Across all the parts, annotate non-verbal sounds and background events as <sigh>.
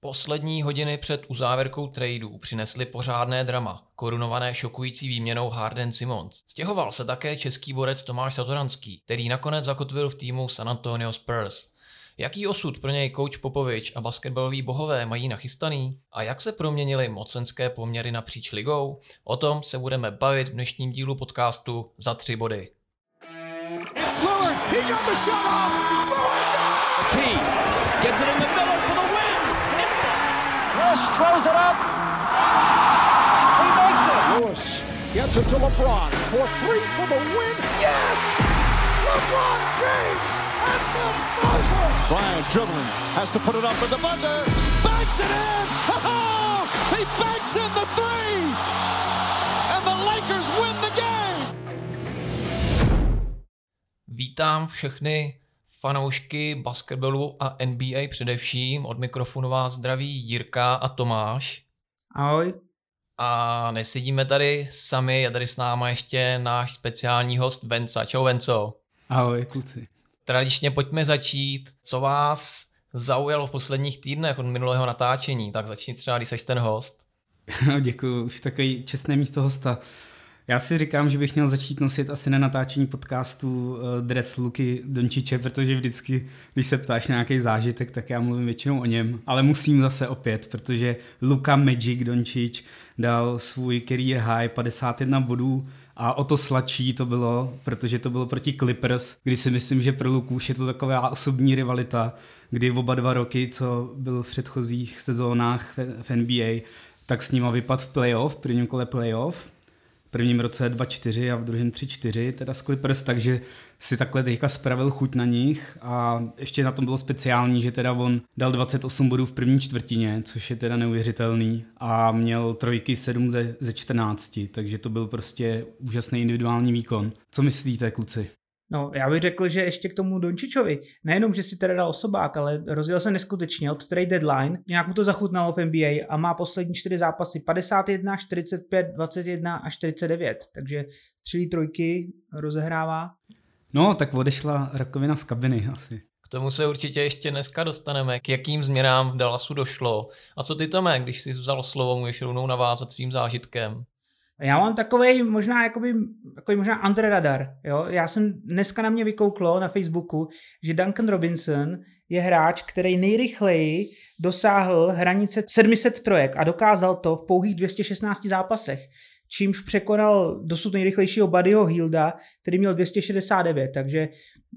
Poslední hodiny před uzávěrkou tradeů přinesly pořádné drama, korunované šokující výměnou Harden Simons. Stěhoval se také český borec Tomáš Satoranský, který nakonec zakotvil v týmu San Antonio Spurs. Jaký osud pro něj coach Popovič a basketbaloví bohové mají nachystaný? A jak se proměnily mocenské poměry napříč ligou? O tom se budeme bavit v dnešním dílu podcastu Za tři body. It's Lillard. He got the shot off. Lillard. Key gets it in the middle throws it up. He makes it. Lewis gets it to LeBron for three for the win. Yes. LeBron James at the buzzer. Bryant dribbling has to put it up for the buzzer. Banks it in. Oh, <laughs> he banks in the three. And the Lakers win the game. Vítám všechny fanoušky basketbalu a NBA především. Od mikrofonu vás zdraví Jirka a Tomáš. Ahoj. A nesedíme tady sami, je tady s náma ještě náš speciální host Venca. Čau Venco. Ahoj kluci. Tradičně pojďme začít. Co vás zaujalo v posledních týdnech od minulého natáčení? Tak začni třeba, když jsi ten host. <laughs> Děkuji, už takový čestné místo hosta. Já si říkám, že bych měl začít nosit asi na natáčení podcastu uh, dres Luky Dončiče, protože vždycky, když se ptáš na nějaký zážitek, tak já mluvím většinou o něm. Ale musím zase opět, protože Luka Magic Dončič dal svůj career high 51 bodů a o to sladší to bylo, protože to bylo proti Clippers, kdy si myslím, že pro Luku už je to taková osobní rivalita, kdy oba dva roky, co byl v předchozích sezónách v NBA, tak s nima vypad v playoff, prvním kole playoff v prvním roce 2-4 a v druhém 3-4, teda s Clippers, takže si takhle teďka spravil chuť na nich a ještě na tom bylo speciální, že teda on dal 28 bodů v první čtvrtině, což je teda neuvěřitelný a měl trojky 7 ze, ze 14, takže to byl prostě úžasný individuální výkon. Co myslíte, kluci? No, já bych řekl, že ještě k tomu Dončičovi. Nejenom, že si teda dal osobák, ale rozjel se neskutečně od trade deadline. Nějak mu to zachutnalo v NBA a má poslední čtyři zápasy 51, 45, 21 a 49. Takže střílí trojky, rozehrává. No, tak odešla rakovina z kabiny asi. K tomu se určitě ještě dneska dostaneme, k jakým změnám v Dallasu došlo. A co ty Tome, když jsi vzal slovo, můžeš rovnou navázat svým zážitkem? Já mám takový možná jakoby, takový možná under radar. Jo? Já jsem dneska na mě vykouklo na Facebooku, že Duncan Robinson je hráč, který nejrychleji dosáhl hranice 700 trojek a dokázal to v pouhých 216 zápasech čímž překonal dosud nejrychlejšího Buddyho Hilda, který měl 269, takže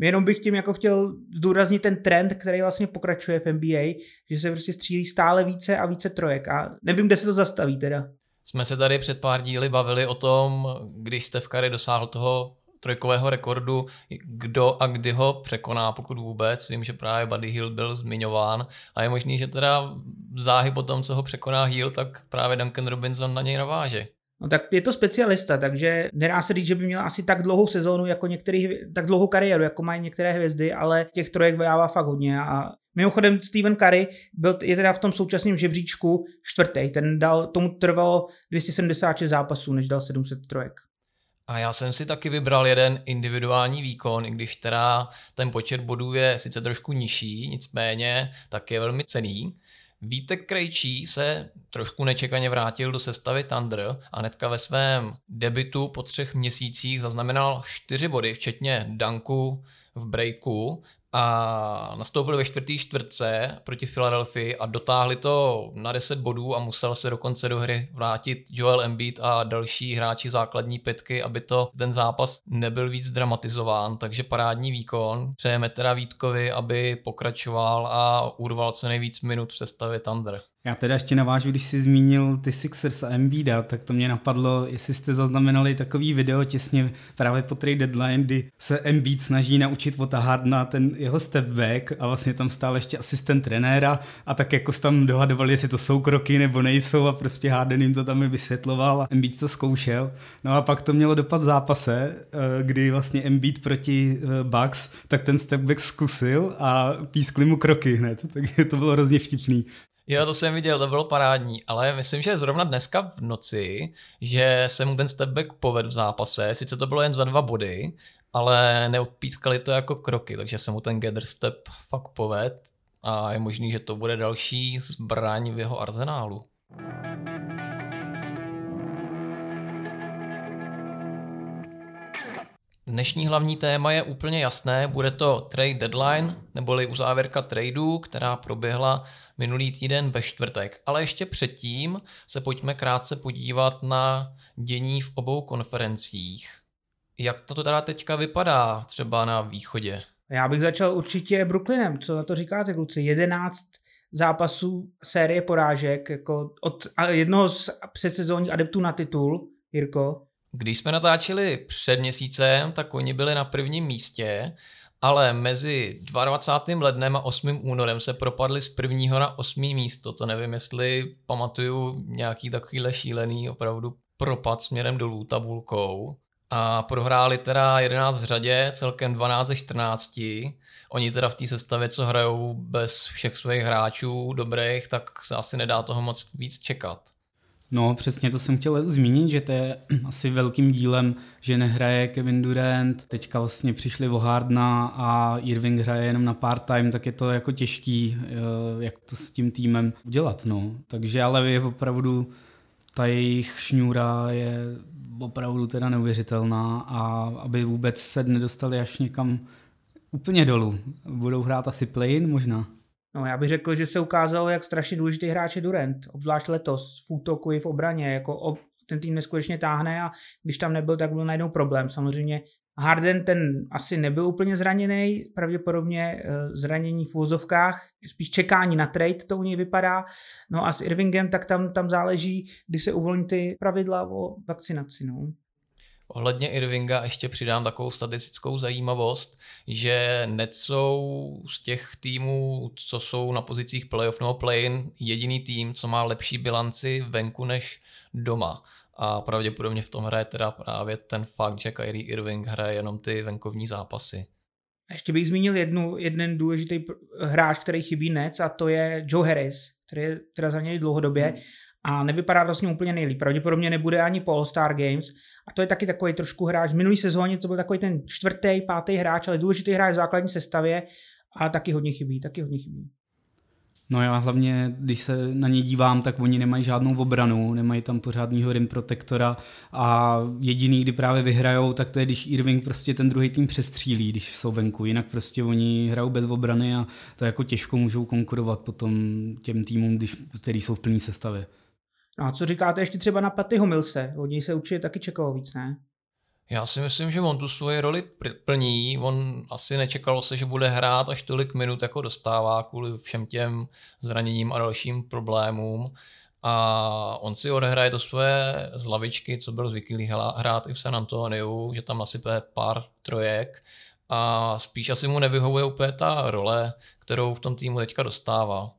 jenom bych tím jako chtěl zdůraznit ten trend, který vlastně pokračuje v NBA, že se prostě střílí stále více a více trojek a nevím, kde se to zastaví teda jsme se tady před pár díly bavili o tom, když Steph Curry dosáhl toho trojkového rekordu, kdo a kdy ho překoná, pokud vůbec. Vím, že právě Buddy Hill byl zmiňován a je možný, že teda záhy po tom, co ho překoná Hill, tak právě Duncan Robinson na něj naváže. No tak je to specialista, takže nedá se říct, že by měl asi tak dlouhou sezónu jako některý, tak dlouhou kariéru, jako mají některé hvězdy, ale těch trojek vydává fakt hodně a Mimochodem Steven Curry byl, je teda v tom současném žebříčku čtvrtý. Ten dal, tomu trvalo 276 zápasů, než dal 700 trojek. A já jsem si taky vybral jeden individuální výkon, i když teda ten počet bodů je sice trošku nižší, nicméně tak je velmi cený. Vítek Krejčí se trošku nečekaně vrátil do sestavy Thunder a netka ve svém debitu po třech měsících zaznamenal čtyři body, včetně danku v breaku a nastoupili ve čtvrtý čtvrtce proti Philadelphii a dotáhli to na 10 bodů a musel se dokonce do hry vrátit Joel Embiid a další hráči základní petky, aby to ten zápas nebyl víc dramatizován, takže parádní výkon. Přejeme teda Vítkovi, aby pokračoval a urval co nejvíc minut v sestavě Thunder. Já teda ještě navážu, když jsi zmínil ty Sixers a Embiida, tak to mě napadlo, jestli jste zaznamenali takový video těsně právě po trade deadline, kdy se Embiid snaží naučit otahat na ten jeho step back a vlastně tam stál ještě asistent trenéra a tak jako se tam dohadovali, jestli to jsou kroky nebo nejsou a prostě Harden jim to tam vysvětloval a Embiid to zkoušel. No a pak to mělo dopad v zápase, eh, kdy vlastně Embiid proti eh, Bucks, tak ten step back zkusil a pískli mu kroky hned, <laughs> takže to bylo hrozně vtipný. Jo, to jsem viděl, to bylo parádní, ale myslím, že zrovna dneska v noci, že se mu ten stepback poved v zápase, sice to bylo jen za dva body, ale neodpískali to jako kroky, takže se mu ten gather step fakt poved. a je možný, že to bude další zbraň v jeho arzenálu. Dnešní hlavní téma je úplně jasné, bude to trade deadline, neboli uzávěrka tradeů, která proběhla minulý týden ve čtvrtek. Ale ještě předtím se pojďme krátce podívat na dění v obou konferencích. Jak to teda teďka vypadá třeba na východě? Já bych začal určitě Brooklynem. Co na to říkáte, kluci? 11 zápasů série porážek jako od jednoho z předsezónních adeptů na titul, Jirko. Když jsme natáčeli před měsícem, tak oni byli na prvním místě, ale mezi 22. lednem a 8. únorem se propadli z prvního na 8. místo. To nevím, jestli pamatuju nějaký takovýhle šílený opravdu propad směrem dolů tabulkou. A prohráli teda 11 v řadě, celkem 12 ze 14. Oni teda v té sestavě, co hrajou bez všech svých hráčů dobrých, tak se asi nedá toho moc víc čekat. No, přesně to jsem chtěl zmínit, že to je <clears throat> asi velkým dílem, že nehraje Kevin Durant, teďka vlastně přišli o Hardna a Irving hraje jenom na part-time, tak je to jako těžký, eh, jak to s tím týmem udělat, no. Takže ale je opravdu, ta jejich šňůra je opravdu teda neuvěřitelná a aby vůbec se nedostali až někam úplně dolů. Budou hrát asi play možná. No, já bych řekl, že se ukázalo, jak strašně důležitý hráč je Durant, obzvlášť letos v útoku i v obraně, jako ob, ten tým neskutečně táhne a když tam nebyl, tak byl najednou problém. Samozřejmě Harden ten asi nebyl úplně zraněný, pravděpodobně eh, zranění v vozovkách, spíš čekání na trade to u něj vypadá. No a s Irvingem tak tam, tam záleží, kdy se uvolní ty pravidla o vakcinaci. No. Ohledně Irvinga ještě přidám takovou statistickou zajímavost, že Nets jsou z těch týmů, co jsou na pozicích playoff nebo play-in, jediný tým, co má lepší bilanci venku než doma. A pravděpodobně v tom hraje teda právě ten fakt, že Kyrie Irving hraje jenom ty venkovní zápasy. Ještě bych zmínil jednu, jeden důležitý hráč, který chybí Nets a to je Joe Harris, který je teda za něj dlouhodobě. A nevypadá vlastně úplně nejlíp. Pravděpodobně nebude ani po All-Star Games a to je taky takový trošku hráč. V minulý sezóně to byl takový ten čtvrtý, pátý hráč, ale důležitý hráč v základní sestavě a taky hodně chybí, taky hodně chybí. No já hlavně, když se na ně dívám, tak oni nemají žádnou obranu, nemají tam pořádnýho rim protektora a jediný, kdy právě vyhrajou, tak to je, když Irving prostě ten druhý tým přestřílí, když jsou venku. Jinak prostě oni hrajou bez obrany a to jako těžko můžou konkurovat potom těm týmům, když, který jsou v plné sestavě. No a co říkáte ještě třeba na Pattyho Milse? Od něj se určitě taky čekalo víc, ne? Já si myslím, že on tu svoji roli plní. On asi nečekalo se, že bude hrát až tolik minut, jako dostává kvůli všem těm zraněním a dalším problémům. A on si odehraje do své z lavičky, co byl zvyklý hrát i v San Antoniu, že tam nasype pár trojek a spíš asi mu nevyhovuje úplně ta role, kterou v tom týmu teďka dostává.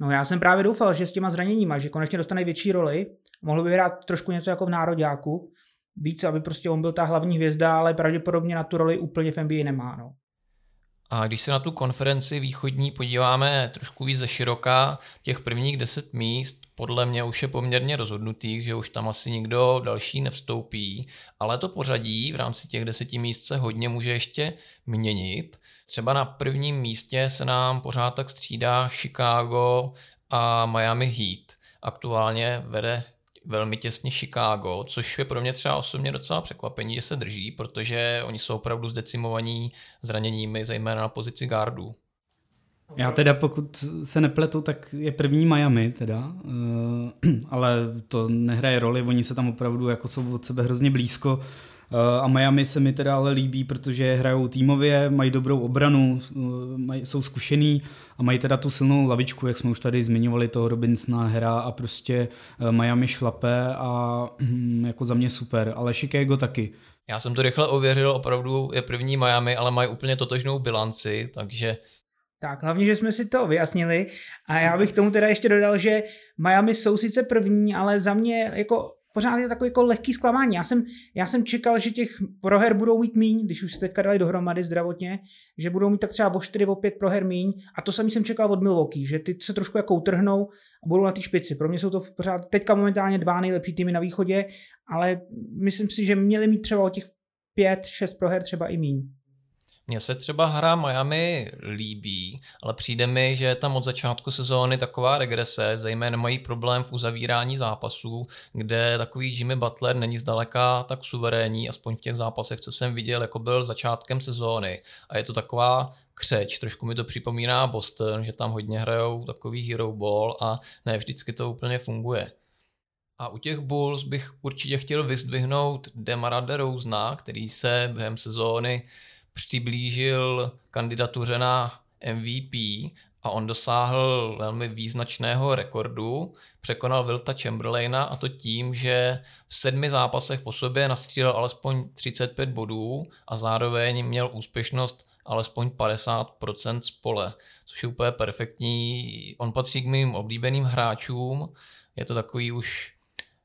No já jsem právě doufal, že s těma zraněníma, že konečně dostane větší roli, mohl by hrát trošku něco jako v nároďáku, víc, aby prostě on byl ta hlavní hvězda, ale pravděpodobně na tu roli úplně v NBA nemá. No. A když se na tu konferenci východní podíváme trošku víc ze široka, těch prvních deset míst podle mě už je poměrně rozhodnutých, že už tam asi nikdo další nevstoupí, ale to pořadí v rámci těch deseti míst se hodně může ještě měnit. Třeba na prvním místě se nám pořád tak střídá Chicago a Miami Heat. Aktuálně vede velmi těsně Chicago, což je pro mě třeba osobně docela překvapení, že se drží, protože oni jsou opravdu zdecimovaní zraněními, zejména na pozici guardů. Já teda pokud se nepletu, tak je první Miami teda, uh, <clears throat> ale to nehraje roli, oni se tam opravdu jako jsou od sebe hrozně blízko. Uh, a Miami se mi teda ale líbí, protože hrajou týmově, mají dobrou obranu, uh, mají, jsou zkušený a mají teda tu silnou lavičku, jak jsme už tady zmiňovali, toho Robinsona hra a prostě Miami šlape a hm, jako za mě super, ale Chicago taky. Já jsem to rychle ověřil, opravdu je první Miami, ale mají úplně totožnou bilanci, takže tak, hlavně, že jsme si to vyjasnili a já bych tomu teda ještě dodal, že Miami jsou sice první, ale za mě jako pořád je takový jako lehký zklamání. Já jsem, já jsem čekal, že těch proher budou mít míň, když už se teďka dali dohromady zdravotně, že budou mít tak třeba o 4, o 5 proher míň a to samý jsem čekal od Milwaukee, že ty se trošku jako utrhnou a budou na ty špici. Pro mě jsou to pořád teďka momentálně dva nejlepší týmy na východě, ale myslím si, že měli mít třeba o těch 5, 6 proher třeba i míň. Mně se třeba hra Miami líbí, ale přijde mi, že je tam od začátku sezóny taková regrese, zejména mají problém v uzavírání zápasů, kde takový Jimmy Butler není zdaleka tak suverénní, aspoň v těch zápasech, co jsem viděl, jako byl začátkem sezóny. A je to taková křeč, trošku mi to připomíná Boston, že tam hodně hrajou takový hero ball a ne vždycky to úplně funguje. A u těch Bulls bych určitě chtěl vyzdvihnout Demara DeRozana, který se během sezóny přiblížil kandidatuře na MVP a on dosáhl velmi význačného rekordu, překonal Vilta Chamberlaina a to tím, že v sedmi zápasech po sobě nastřílel alespoň 35 bodů a zároveň měl úspěšnost alespoň 50% z pole, což je úplně perfektní. On patří k mým oblíbeným hráčům, je to takový už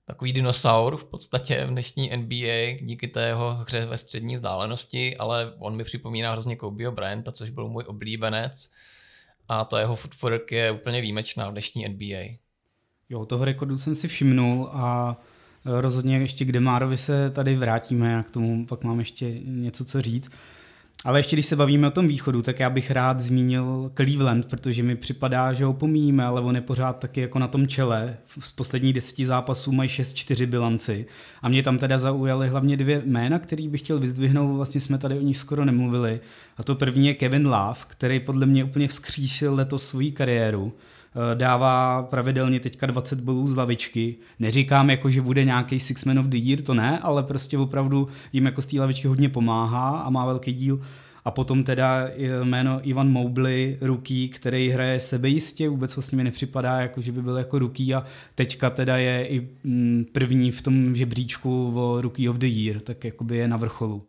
takový dinosaur v podstatě v dnešní NBA díky té jeho hře ve střední vzdálenosti, ale on mi připomíná hrozně Kobeho Bryanta, což byl můj oblíbenec a ta jeho footwork je úplně výjimečná v dnešní NBA. Jo, toho rekordu jsem si všimnul a rozhodně ještě k Demárovi se tady vrátíme, já k tomu pak mám ještě něco co říct. Ale ještě když se bavíme o tom východu, tak já bych rád zmínil Cleveland, protože mi připadá, že ho pomíjíme, ale on je pořád taky jako na tom čele. Z posledních deseti zápasů mají 6-4 bilanci. A mě tam teda zaujaly hlavně dvě jména, který bych chtěl vyzdvihnout, vlastně jsme tady o nich skoro nemluvili. A to první je Kevin Love, který podle mě úplně vzkříšil letos svoji kariéru dává pravidelně teďka 20 bolů z lavičky. Neříkám jako, že bude nějaký Six Man of the Year, to ne, ale prostě opravdu jim jako z té lavičky hodně pomáhá a má velký díl. A potom teda jméno Ivan Mobley, ruký, který hraje sebejistě, vůbec vlastně mi nepřipadá, jako že by byl jako ruký a teďka teda je i mm, první v tom žebříčku o Rookie of the Year, tak jakoby je na vrcholu.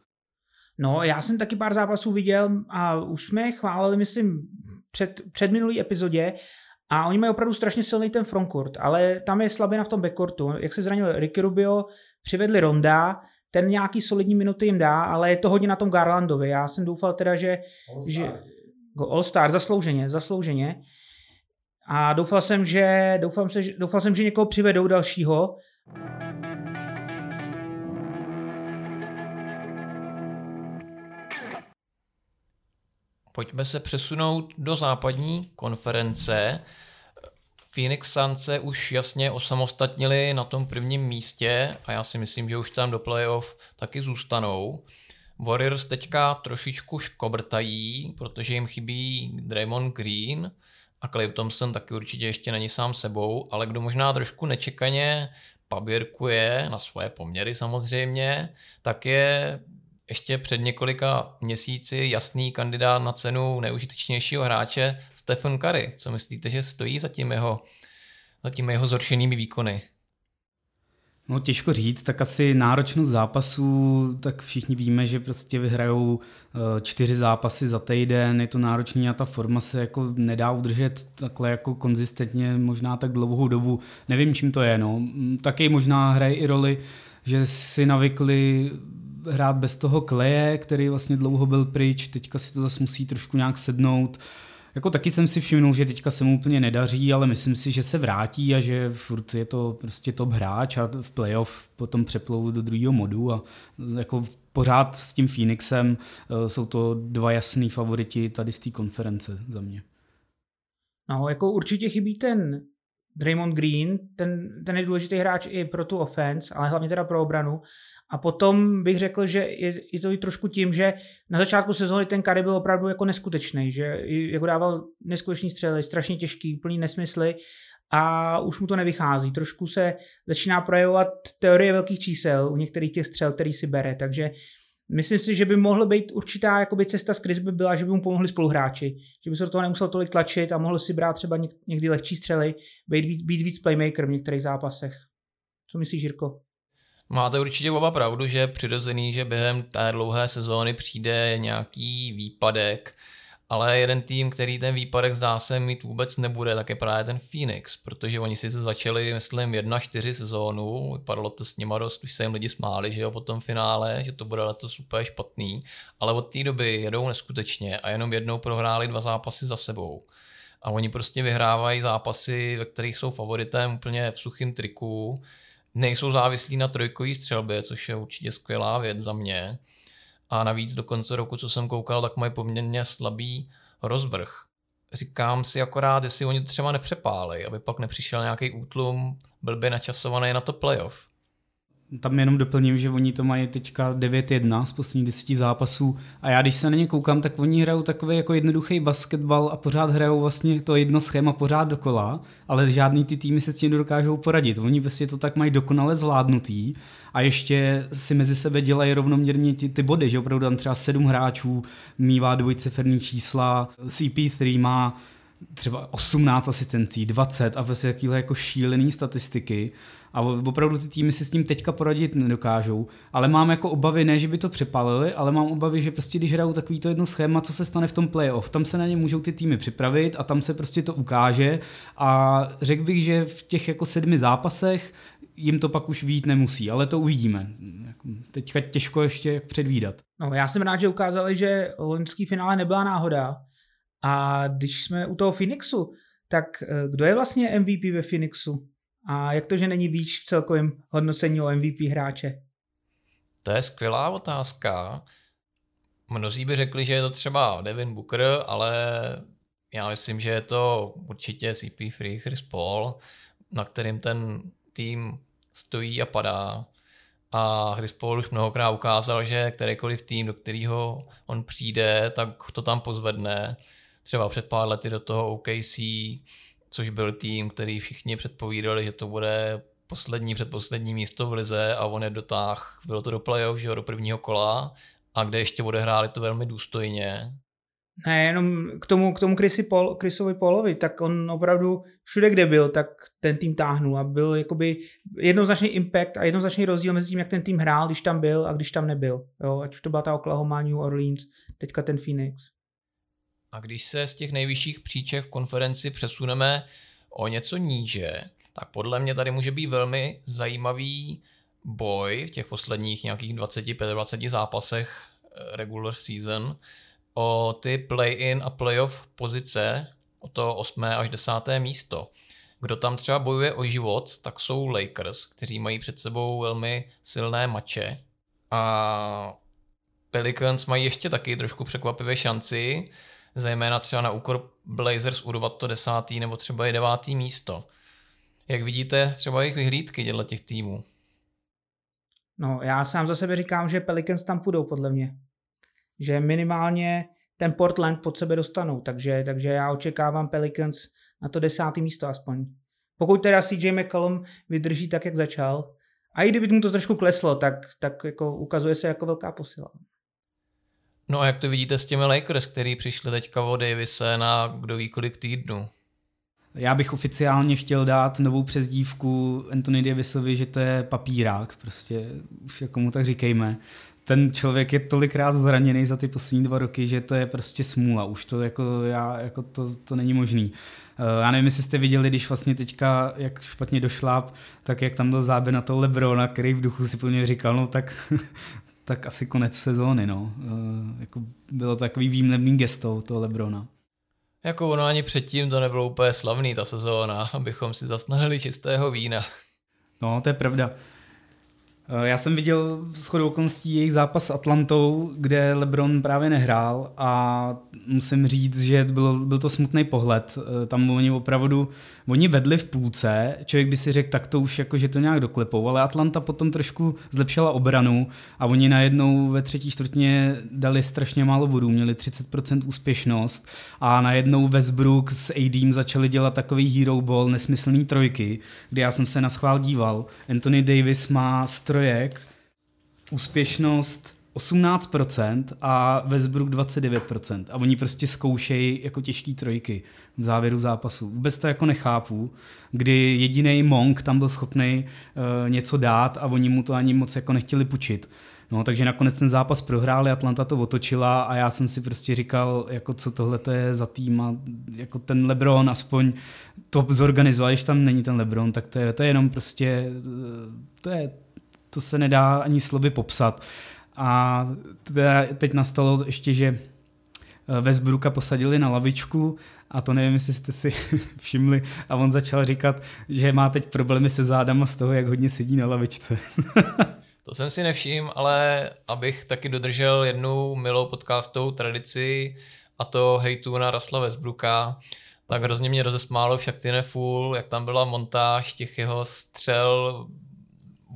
No, já jsem taky pár zápasů viděl a už jsme je chválili, myslím, před, před minulý epizodě a oni mají opravdu strašně silný ten frontcourt, ale tam je slabina v tom backcourtu. Jak se zranil Ricky Rubio, přivedli Ronda, ten nějaký solidní minuty jim dá, ale je to hodně na tom Garlandovi. Já jsem doufal teda, že All-Star, že, All-Star zaslouženě, zaslouženě. A doufal jsem, že, doufal, se, doufal jsem, že někoho přivedou dalšího. Pojďme se přesunout do západní konference. Phoenix Suns se už jasně osamostatnili na tom prvním místě a já si myslím, že už tam do playoff taky zůstanou. Warriors teďka trošičku škobrtají, protože jim chybí Draymond Green a Clay Thompson taky určitě ještě není sám sebou, ale kdo možná trošku nečekaně paběrkuje na svoje poměry samozřejmě, tak je ještě před několika měsíci jasný kandidát na cenu nejužitečnějšího hráče Stephen Curry. Co myslíte, že stojí za tím jeho, za tím jeho zhoršenými výkony? No těžko říct, tak asi náročnost zápasů, tak všichni víme, že prostě vyhrajou eh, čtyři zápasy za týden, je to náročný a ta forma se jako nedá udržet takhle jako konzistentně možná tak dlouhou dobu. Nevím, čím to je, no. Taky možná hraje i roli, že si navykli hrát bez toho kleje, který vlastně dlouho byl pryč, teďka si to zase musí trošku nějak sednout. Jako taky jsem si všimnul, že teďka se mu úplně nedaří, ale myslím si, že se vrátí a že furt je to prostě top hráč a v playoff potom přeplou do druhého modu a jako pořád s tím Phoenixem eh, jsou to dva jasný favoriti tady z té konference za mě. No, jako určitě chybí ten Draymond Green, ten, ten je důležitý hráč i pro tu offense, ale hlavně teda pro obranu. A potom bych řekl, že je, je to i trošku tím, že na začátku sezóny ten Kary byl opravdu jako neskutečný, že jako dával neskutečný střely, strašně těžký, úplný nesmysly a už mu to nevychází. Trošku se začíná projevovat teorie velkých čísel u některých těch střel, který si bere, takže Myslím si, že by mohla být určitá jakoby cesta z krize by byla, že by mu pomohli spoluhráči, že by se do toho nemusel tolik tlačit a mohl si brát třeba někdy lehčí střely, být, být víc playmaker v některých zápasech. Co myslíš, Jirko? Máte určitě oba pravdu, že je přirozený, že během té dlouhé sezóny přijde nějaký výpadek, ale jeden tým, který ten výpadek zdá se mít vůbec nebude, tak je právě ten Phoenix, protože oni si se začali, myslím, 1-4 sezónu, vypadalo to s nima dost, už se jim lidi smáli, že jo, po tom finále, že to bude letos úplně špatný, ale od té doby jedou neskutečně a jenom jednou prohráli dva zápasy za sebou. A oni prostě vyhrávají zápasy, ve kterých jsou favoritem úplně v suchém triku, nejsou závislí na trojkový střelbě, což je určitě skvělá věc za mě. A navíc do konce roku, co jsem koukal, tak mají poměrně slabý rozvrh. Říkám si akorát, jestli oni třeba nepřepálej, aby pak nepřišel nějaký útlum blbě načasovaný na to playoff tam jenom doplním, že oni to mají teďka 9-1 z posledních 10 zápasů a já když se na ně koukám, tak oni hrajou takový jako jednoduchý basketbal a pořád hrajou vlastně to jedno schéma pořád dokola, ale žádný ty týmy se s tím dokážou poradit. Oni prostě to tak mají dokonale zvládnutý a ještě si mezi sebe dělají rovnoměrně ty, ty body, že opravdu tam třeba sedm hráčů mývá dvojciferní čísla, CP3 má třeba 18 asistencí, 20 a prostě takovéhle jako šílený statistiky a opravdu ty týmy si s tím teďka poradit nedokážou. Ale mám jako obavy, ne, že by to přepalili, ale mám obavy, že prostě když hrajou takový to jedno schéma, co se stane v tom playoff, tam se na ně můžou ty týmy připravit a tam se prostě to ukáže a řekl bych, že v těch jako sedmi zápasech jim to pak už vít nemusí, ale to uvidíme. Teďka těžko ještě předvídat. No, já jsem rád, že ukázali, že loňský finále nebyla náhoda a když jsme u toho Phoenixu, tak eh, kdo je vlastně MVP ve Phoenixu? A jak to, že není víc v celkovém hodnocení o MVP hráče? To je skvělá otázka. Mnozí by řekli, že je to třeba Devin Booker, ale já myslím, že je to určitě CP3 Chris Paul, na kterým ten tým stojí a padá. A Chris Paul už mnohokrát ukázal, že kterýkoliv tým, do kterého on přijde, tak to tam pozvedne. Třeba před pár lety do toho OKC což byl tým, který všichni předpovídali, že to bude poslední, předposlední místo v lize a on je dotáh, bylo to do playoff, že jo, do prvního kola a kde ještě odehráli to velmi důstojně. Ne, jenom k tomu, k tomu Chrisi Paul, Chrisovi Paulovi, tak on opravdu všude, kde byl, tak ten tým táhnul a byl jakoby jednoznačný impact a jednoznačný rozdíl mezi tím, jak ten tým hrál, když tam byl a když tam nebyl. Jo, ať už to byla ta Oklahoma, New Orleans, teďka ten Phoenix. A když se z těch nejvyšších příček v konferenci přesuneme o něco níže, tak podle mě tady může být velmi zajímavý boj v těch posledních nějakých 25-20 zápasech eh, regular season o ty play-in a play-off pozice, o to 8. až 10. místo. Kdo tam třeba bojuje o život, tak jsou Lakers, kteří mají před sebou velmi silné mače. A Pelicans mají ještě taky trošku překvapivé šanci, zejména třeba na úkor Blazers urvat to desátý nebo třeba i devátý místo. Jak vidíte třeba jejich vyhlídky dělat těch týmů? No, já sám za sebe říkám, že Pelicans tam půjdou podle mě. Že minimálně ten Portland pod sebe dostanou, takže, takže já očekávám Pelicans na to desátý místo aspoň. Pokud teda CJ McCollum vydrží tak, jak začal, a i kdyby mu to trošku kleslo, tak, tak jako ukazuje se jako velká posila. No a jak to vidíte s těmi Lakers, který přišli teďka o Davise na kdo ví kolik týdnů? Já bych oficiálně chtěl dát novou přezdívku Anthony Davisovi, že to je papírák, prostě už jako mu tak říkejme. Ten člověk je tolikrát zraněný za ty poslední dva roky, že to je prostě smůla. Už to jako, já, jako to, to není možný. Eh, já nevím, jestli jste viděli, když vlastně teďka, jak špatně došláp, tak jak tam byl záběr na toho Lebrona, který v duchu si plně říkal, no tak <laughs> tak asi konec sezóny, no. E, jako bylo takový výmlevný gesto toho Lebrona. Jako ono ani předtím to nebylo úplně slavný ta sezóna, <laughs> abychom si zasnahli čistého vína. No, to je pravda. Eh, já jsem viděl shodou okolností jejich zápas s Atlantou, kde LeBron právě nehrál a musím říct, že byl, byl to smutný pohled. Eh, tam oni opravdu, oni vedli v půlce, člověk by si řekl, tak to už jako, že to nějak doklepou, ale Atlanta potom trošku zlepšila obranu a oni najednou ve třetí čtvrtině dali strašně málo bodů, měli 30% úspěšnost a najednou Westbrook s ADM začali dělat takový hero ball, nesmyslný trojky, kdy já jsem se na schvál díval. Anthony Davis má trojek, úspěšnost 18% a Westbrook 29%. A oni prostě zkoušejí jako těžký trojky v závěru zápasu. Vůbec to jako nechápu, kdy jediný Monk tam byl schopný uh, něco dát a oni mu to ani moc jako nechtěli pučit. No, takže nakonec ten zápas prohráli, Atlanta to otočila a já jsem si prostě říkal, jako co tohle to je za tým a jako ten LeBron aspoň to zorganizoval, když tam není ten LeBron, tak to je, to je jenom prostě, eh, to je, to se nedá ani slovy popsat. A teď nastalo ještě, že eh, Westbrooka posadili na lavičku a to nevím, jestli jste si <laughs> všimli a on začal říkat, že má teď problémy se zádama z toho, jak hodně sedí na lavičce. <laughs> to jsem si nevšiml, ale abych taky dodržel jednu milou podcastovou tradici a to hejtu na Rasla Westbrooka, tak hrozně mě rozesmálo však ty Full, jak tam byla montáž těch jeho střel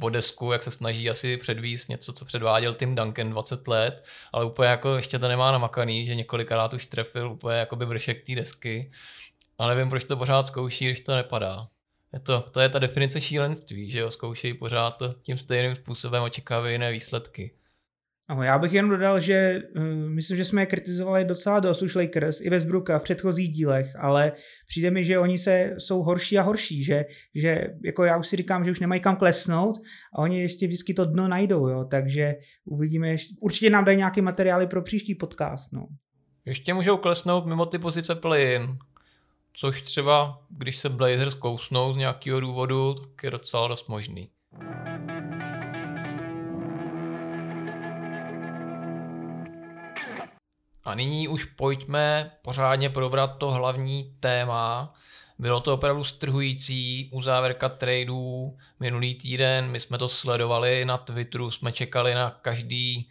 o desku, jak se snaží asi předvíst něco, co předváděl Tim Duncan 20 let, ale úplně jako ještě to nemá namakaný, že několikrát už trefil úplně jakoby vršek té desky. Ale nevím, proč to pořád zkouší, když to nepadá. Je to, to je ta definice šílenství, že jo, zkoušejí pořád to tím stejným způsobem, očekávají jiné výsledky. No, já bych jenom dodal, že uh, myslím, že jsme je kritizovali docela dost už Lakers i Westbrooka v předchozích dílech, ale přijde mi, že oni se jsou horší a horší, že, že jako já už si říkám, že už nemají kam klesnout a oni ještě vždycky to dno najdou, jo, takže uvidíme, určitě nám dají nějaké materiály pro příští podcast, no. Ještě můžou klesnout mimo ty pozice play což třeba, když se Blazers kousnou z nějakého důvodu, tak je docela dost možný. A nyní už pojďme pořádně probrat to hlavní téma. Bylo to opravdu strhující, uzávěrka tradeů minulý týden, my jsme to sledovali na Twitteru, jsme čekali na každý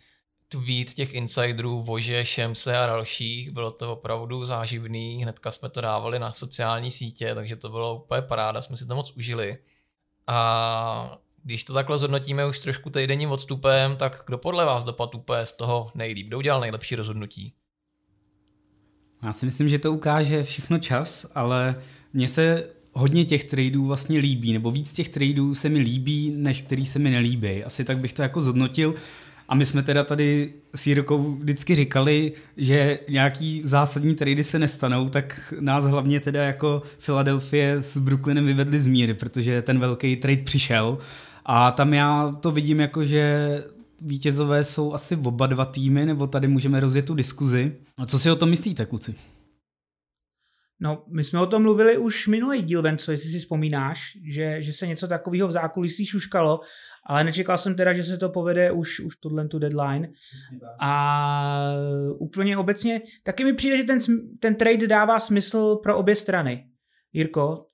tweet těch insiderů, Vože, Šemse a dalších, bylo to opravdu záživný, hnedka jsme to dávali na sociální sítě, takže to bylo úplně paráda, jsme si to moc užili. A když to takhle zhodnotíme už trošku týdenním odstupem, tak kdo podle vás dopadl úplně z toho nejlíp? Kdo udělal nejlepší rozhodnutí? Já si myslím, že to ukáže všechno čas, ale mně se hodně těch tradeů vlastně líbí, nebo víc těch tradeů se mi líbí, než který se mi nelíbí. Asi tak bych to jako zhodnotil. A my jsme teda tady s Jirkou vždycky říkali, že nějaký zásadní trady se nestanou, tak nás hlavně teda jako Philadelphia s Brooklynem vyvedli z míry, protože ten velký trade přišel. A tam já to vidím jako, že vítězové jsou asi oba dva týmy, nebo tady můžeme rozjet tu diskuzi. A co si o tom myslíte, kluci? No, my jsme o tom mluvili už minulý díl, Venco, jestli si vzpomínáš, že, že se něco takového v zákulisí šuškalo, ale nečekal jsem teda, že se to povede už, už tuhle tu deadline. A úplně obecně, taky mi přijde, že ten, ten trade dává smysl pro obě strany. Jirko?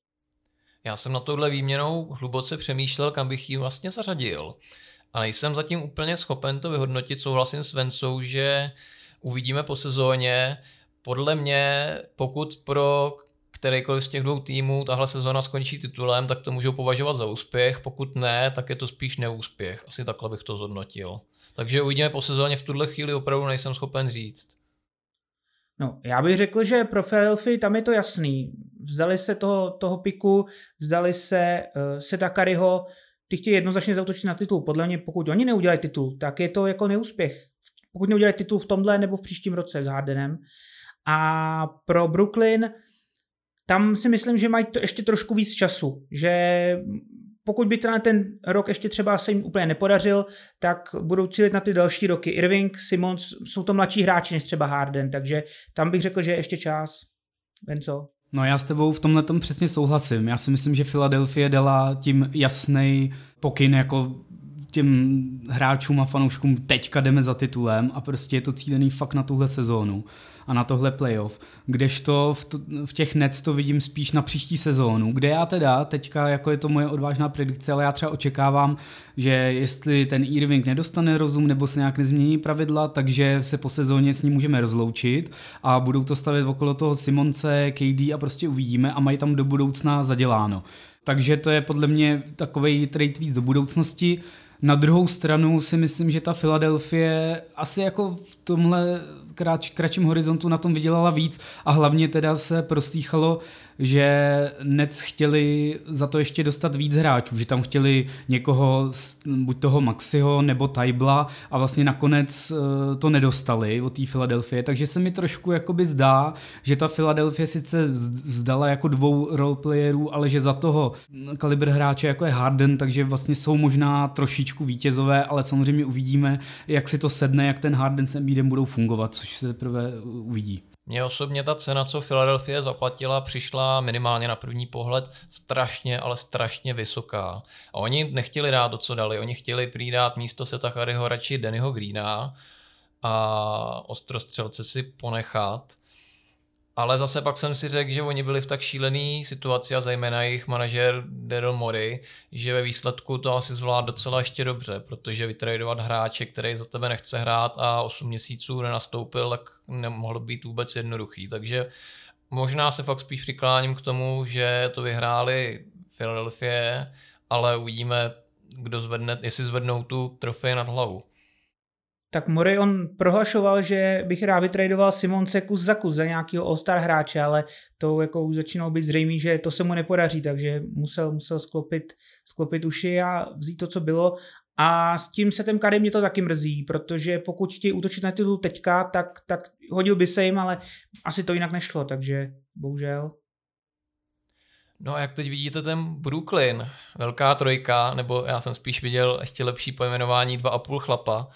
Já jsem na tohle výměnou hluboce přemýšlel, kam bych ji vlastně zařadil. A nejsem zatím úplně schopen to vyhodnotit, souhlasím s Vencou, že uvidíme po sezóně, podle mě, pokud pro kterýkoliv z těch dvou týmů tahle sezóna skončí titulem, tak to můžou považovat za úspěch, pokud ne, tak je to spíš neúspěch. Asi takhle bych to zhodnotil. Takže uvidíme po sezóně, v tuhle chvíli opravdu nejsem schopen říct. No, já bych řekl, že pro Philadelphia tam je to jasný. Vzdali se toho, toho piku, vzdali se uh, Seta Kariho, ty chtějí jednoznačně zautočit na titul. Podle mě, pokud oni neudělají titul, tak je to jako neúspěch. Pokud neudělají titul v tomhle nebo v příštím roce s Hardenem. A pro Brooklyn tam si myslím, že mají to ještě trošku víc času, že pokud by ten, ten rok ještě třeba se jim úplně nepodařil, tak budou cílit na ty další roky. Irving, Simons jsou to mladší hráči než třeba Harden, takže tam bych řekl, že je ještě čas. Venco? No já s tebou v tomhle tom přesně souhlasím. Já si myslím, že Philadelphia dala tím jasný pokyn jako těm hráčům a fanouškům teďka jdeme za titulem a prostě je to cílený fakt na tuhle sezónu a na tohle playoff, kdežto v, t- v těch Nets to vidím spíš na příští sezónu, kde já teda teďka, jako je to moje odvážná predikce, ale já třeba očekávám, že jestli ten Irving nedostane rozum nebo se nějak nezmění pravidla, takže se po sezóně s ním můžeme rozloučit a budou to stavět okolo toho Simonce, KD a prostě uvidíme a mají tam do budoucna zaděláno. Takže to je podle mě takový trade víc do budoucnosti. Na druhou stranu si myslím, že ta Filadelfie asi jako v tomhle kratším horizontu na tom vydělala víc a hlavně teda se prostýchalo, že Nets chtěli za to ještě dostat víc hráčů, že tam chtěli někoho, buď toho Maxiho nebo Tybla a vlastně nakonec eh, to nedostali od té Filadelfie, takže se mi trošku jakoby zdá, že ta Filadelfie sice zdala jako dvou roleplayerů, ale že za toho kalibr hráče jako je Harden, takže vlastně jsou možná trošičku vítězové, ale samozřejmě uvidíme, jak si to sedne, jak ten Harden s Embiidem budou fungovat, což se teprve uvidí. Mně osobně ta cena, co Philadelphia zaplatila, přišla minimálně na první pohled strašně, ale strašně vysoká. A oni nechtěli dát to, co dali. Oni chtěli přidat místo Seta Charyho radši Dennyho Greena a ostrostřelce si ponechat. Ale zase pak jsem si řekl, že oni byli v tak šílený situaci a zejména jejich manažer Daryl Mori, že ve výsledku to asi zvládl docela ještě dobře, protože vytradovat hráče, který za tebe nechce hrát a 8 měsíců nenastoupil, tak nemohlo být vůbec jednoduchý. Takže možná se fakt spíš přikláním k tomu, že to vyhráli Philadelphia, ale uvidíme, kdo zvedne, jestli zvednou tu trofej nad hlavu tak Murray on prohlašoval, že bych rád vytradoval Simonce kus za kus za nějakého All-Star hráče, ale to jako už začínalo být zřejmé, že to se mu nepodaří, takže musel, musel sklopit, sklopit uši a vzít to, co bylo. A s tím setem Kady mě to taky mrzí, protože pokud chtějí útočit na titul teďka, tak, tak hodil by se jim, ale asi to jinak nešlo, takže bohužel. No a jak teď vidíte ten Brooklyn, velká trojka, nebo já jsem spíš viděl ještě lepší pojmenování dva a půl chlapa,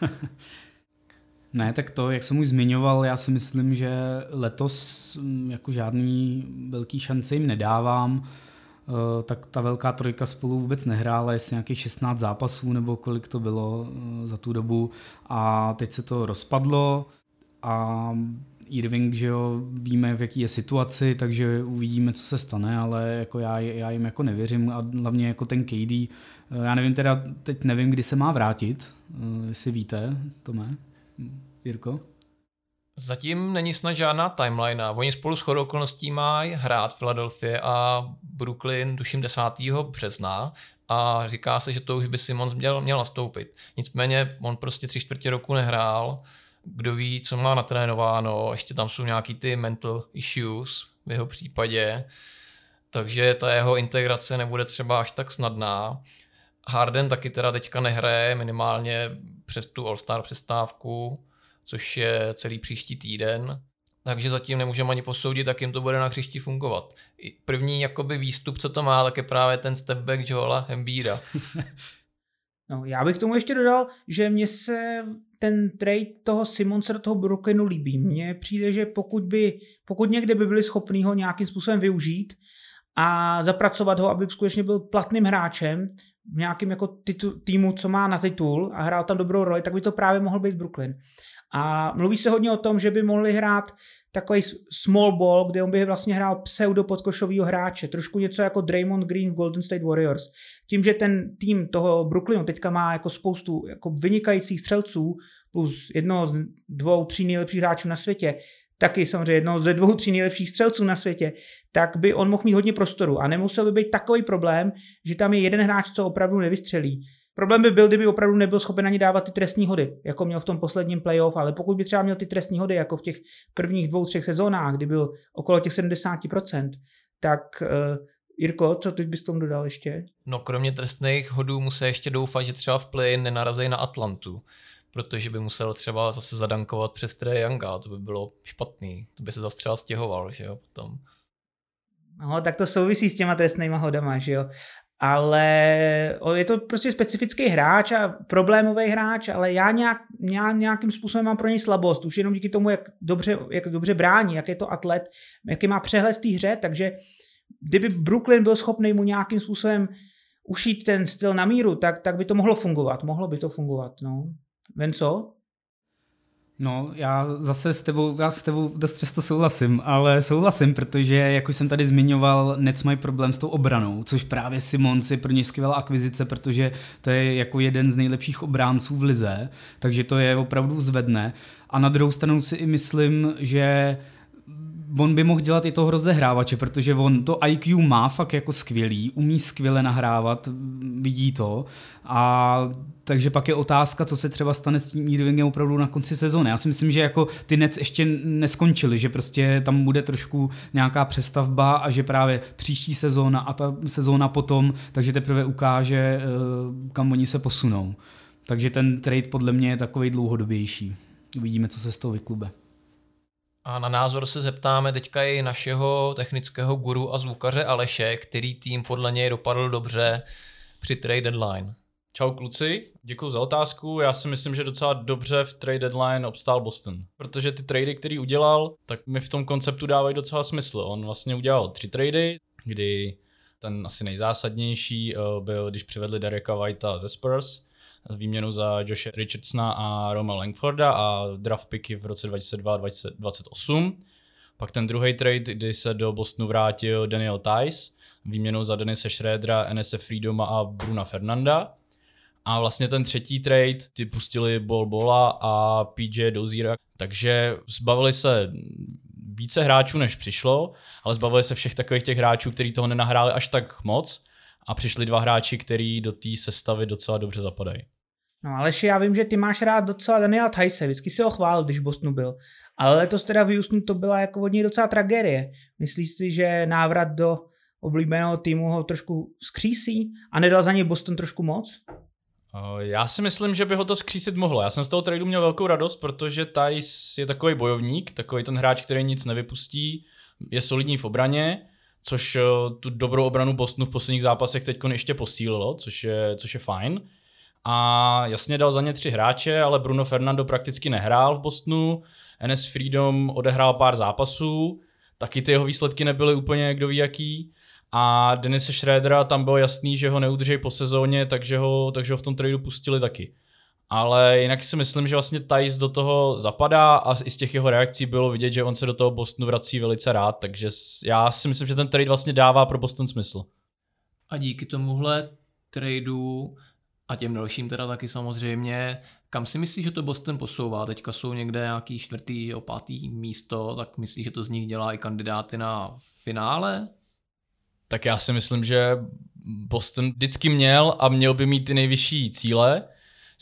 <laughs> ne, tak to, jak jsem už zmiňoval, já si myslím, že letos mm, jako žádný velký šance jim nedávám, eh, tak ta velká trojka spolu vůbec nehrála, jestli nějakých 16 zápasů nebo kolik to bylo eh, za tu dobu. A teď se to rozpadlo a Irving, že jo, víme, v jaký je situaci, takže uvidíme, co se stane, ale jako já, já jim jako nevěřím a hlavně jako ten KD, eh, já nevím teda, teď nevím, kdy se má vrátit, eh, jestli víte, Tome, Jirko? Zatím není snad žádná timeline. Oni spolu s chodou okolností mají hrát Philadelphia a Brooklyn tuším 10. března a říká se, že to už by Simons měl, měl nastoupit. Nicméně on prostě tři čtvrtě roku nehrál, kdo ví, co má natrénováno, ještě tam jsou nějaký ty mental issues v jeho případě, takže ta jeho integrace nebude třeba až tak snadná. Harden taky teda teďka nehraje minimálně přes tu All-Star přestávku, což je celý příští týden, takže zatím nemůžeme ani posoudit, jak jim to bude na hřišti fungovat. První jakoby výstup, co to má, tak je právě ten step back Joela Embiida. <laughs> No, já bych tomu ještě dodal, že mně se ten trade toho Simonsa do toho Brooklynu líbí. Mně přijde, že pokud, by, pokud někde by byli schopni ho nějakým způsobem využít a zapracovat ho, aby skutečně byl platným hráčem v nějakém jako titu, týmu, co má na titul a hrál tam dobrou roli, tak by to právě mohl být Brooklyn. A mluví se hodně o tom, že by mohli hrát takový small ball, kde on by vlastně hrál pseudo podkošovýho hráče, trošku něco jako Draymond Green v Golden State Warriors. Tím, že ten tým toho Brooklynu teďka má jako spoustu jako vynikajících střelců, plus jednoho z dvou, tří nejlepších hráčů na světě, taky samozřejmě jednoho ze dvou, tří nejlepších střelců na světě, tak by on mohl mít hodně prostoru a nemusel by být takový problém, že tam je jeden hráč, co opravdu nevystřelí. Problém by byl, kdyby opravdu nebyl schopen ani dávat ty trestní hody, jako měl v tom posledním playoff, ale pokud by třeba měl ty trestní hody, jako v těch prvních dvou, třech sezónách, kdy byl okolo těch 70%, tak uh, Jirko, co ty bys tomu dodal ještě? No kromě trestných hodů musí ještě doufat, že třeba v play nenarazí na Atlantu, protože by musel třeba zase zadankovat přes Trae Younga, to by bylo špatný, to by se zase třeba stěhoval, že jo, potom. No, tak to souvisí s těma trestnýma hodama, že jo ale je to prostě specifický hráč a problémový hráč, ale já, nějak, já nějakým způsobem mám pro něj slabost, už jenom díky tomu, jak dobře, jak dobře brání, jak je to atlet, jaký má přehled v té hře, takže kdyby Brooklyn byl schopný mu nějakým způsobem ušít ten styl na míru, tak, tak by to mohlo fungovat, mohlo by to fungovat, no. Venco? No, já zase s tebou, já s tebou dost často souhlasím, ale souhlasím, protože, jak už jsem tady zmiňoval, Nets mají problém s tou obranou, což právě Simons je pro ně skvělá akvizice, protože to je jako jeden z nejlepších obránců v lize, takže to je opravdu zvedne. A na druhou stranu si i myslím, že on by mohl dělat i toho rozehrávače, protože on to IQ má fakt jako skvělý, umí skvěle nahrávat, vidí to a takže pak je otázka, co se třeba stane s tím Irvingem opravdu na konci sezóny. Já si myslím, že jako ty Nets ještě neskončily, že prostě tam bude trošku nějaká přestavba a že právě příští sezóna a ta sezóna potom, takže teprve ukáže, eh, kam oni se posunou. Takže ten trade podle mě je takový dlouhodobější. Uvidíme, co se z toho vyklube. A na názor se zeptáme teďka i našeho technického guru a zvukaře Aleše, který tým podle něj dopadl dobře při trade deadline. Čau kluci, děkuji za otázku. Já si myslím, že docela dobře v trade deadline obstál Boston. Protože ty trady, který udělal, tak mi v tom konceptu dávají docela smysl. On vlastně udělal tři trady, kdy ten asi nejzásadnější eh, byl, když přivedli Dereka Whitea ze Spurs, výměnu za Joshe Richardsona a Roma Langforda a draft picky v roce 2022-2028. Pak ten druhý trade, kdy se do Bostonu vrátil Daniel Tice, výměnou za Denise Schroedera, NSF Freedoma a Bruna Fernanda. A vlastně ten třetí trade, ty pustili Bol Bola a PJ Doziera, takže zbavili se více hráčů, než přišlo, ale zbavili se všech takových těch hráčů, kteří toho nenahráli až tak moc a přišli dva hráči, kteří do té sestavy docela dobře zapadají. No Aleši, já vím, že ty máš rád docela Daniela Tyse, vždycky si ho chválil, když v Bostonu byl. Ale letos teda v Houstonu to byla jako od něj docela tragédie. Myslíš si, že návrat do oblíbeného týmu ho trošku skřísí a nedal za něj Boston trošku moc? Já si myslím, že by ho to skřísit mohlo. Já jsem z toho tradu měl velkou radost, protože Thais je takový bojovník, takový ten hráč, který nic nevypustí, je solidní v obraně, což tu dobrou obranu Bostonu v posledních zápasech teď ještě posílilo, což je, což je fajn. A jasně dal za ně tři hráče, ale Bruno Fernando prakticky nehrál v Bostonu, NS Freedom odehrál pár zápasů, taky ty jeho výsledky nebyly úplně kdo ví jaký. A Denise Schroedera tam bylo jasný, že ho neudrží po sezóně, takže ho, takže ho v tom tradu pustili taky. Ale jinak si myslím, že vlastně Thais do toho zapadá a i z těch jeho reakcí bylo vidět, že on se do toho Bostonu vrací velice rád, takže já si myslím, že ten trade vlastně dává pro Boston smysl. A díky tomuhle tradu a těm dalším teda taky samozřejmě, kam si myslíš, že to Boston posouvá? Teďka jsou někde nějaký čtvrtý, opátý místo, tak myslíš, že to z nich dělá i kandidáty na finále? tak já si myslím, že Boston vždycky měl a měl by mít ty nejvyšší cíle,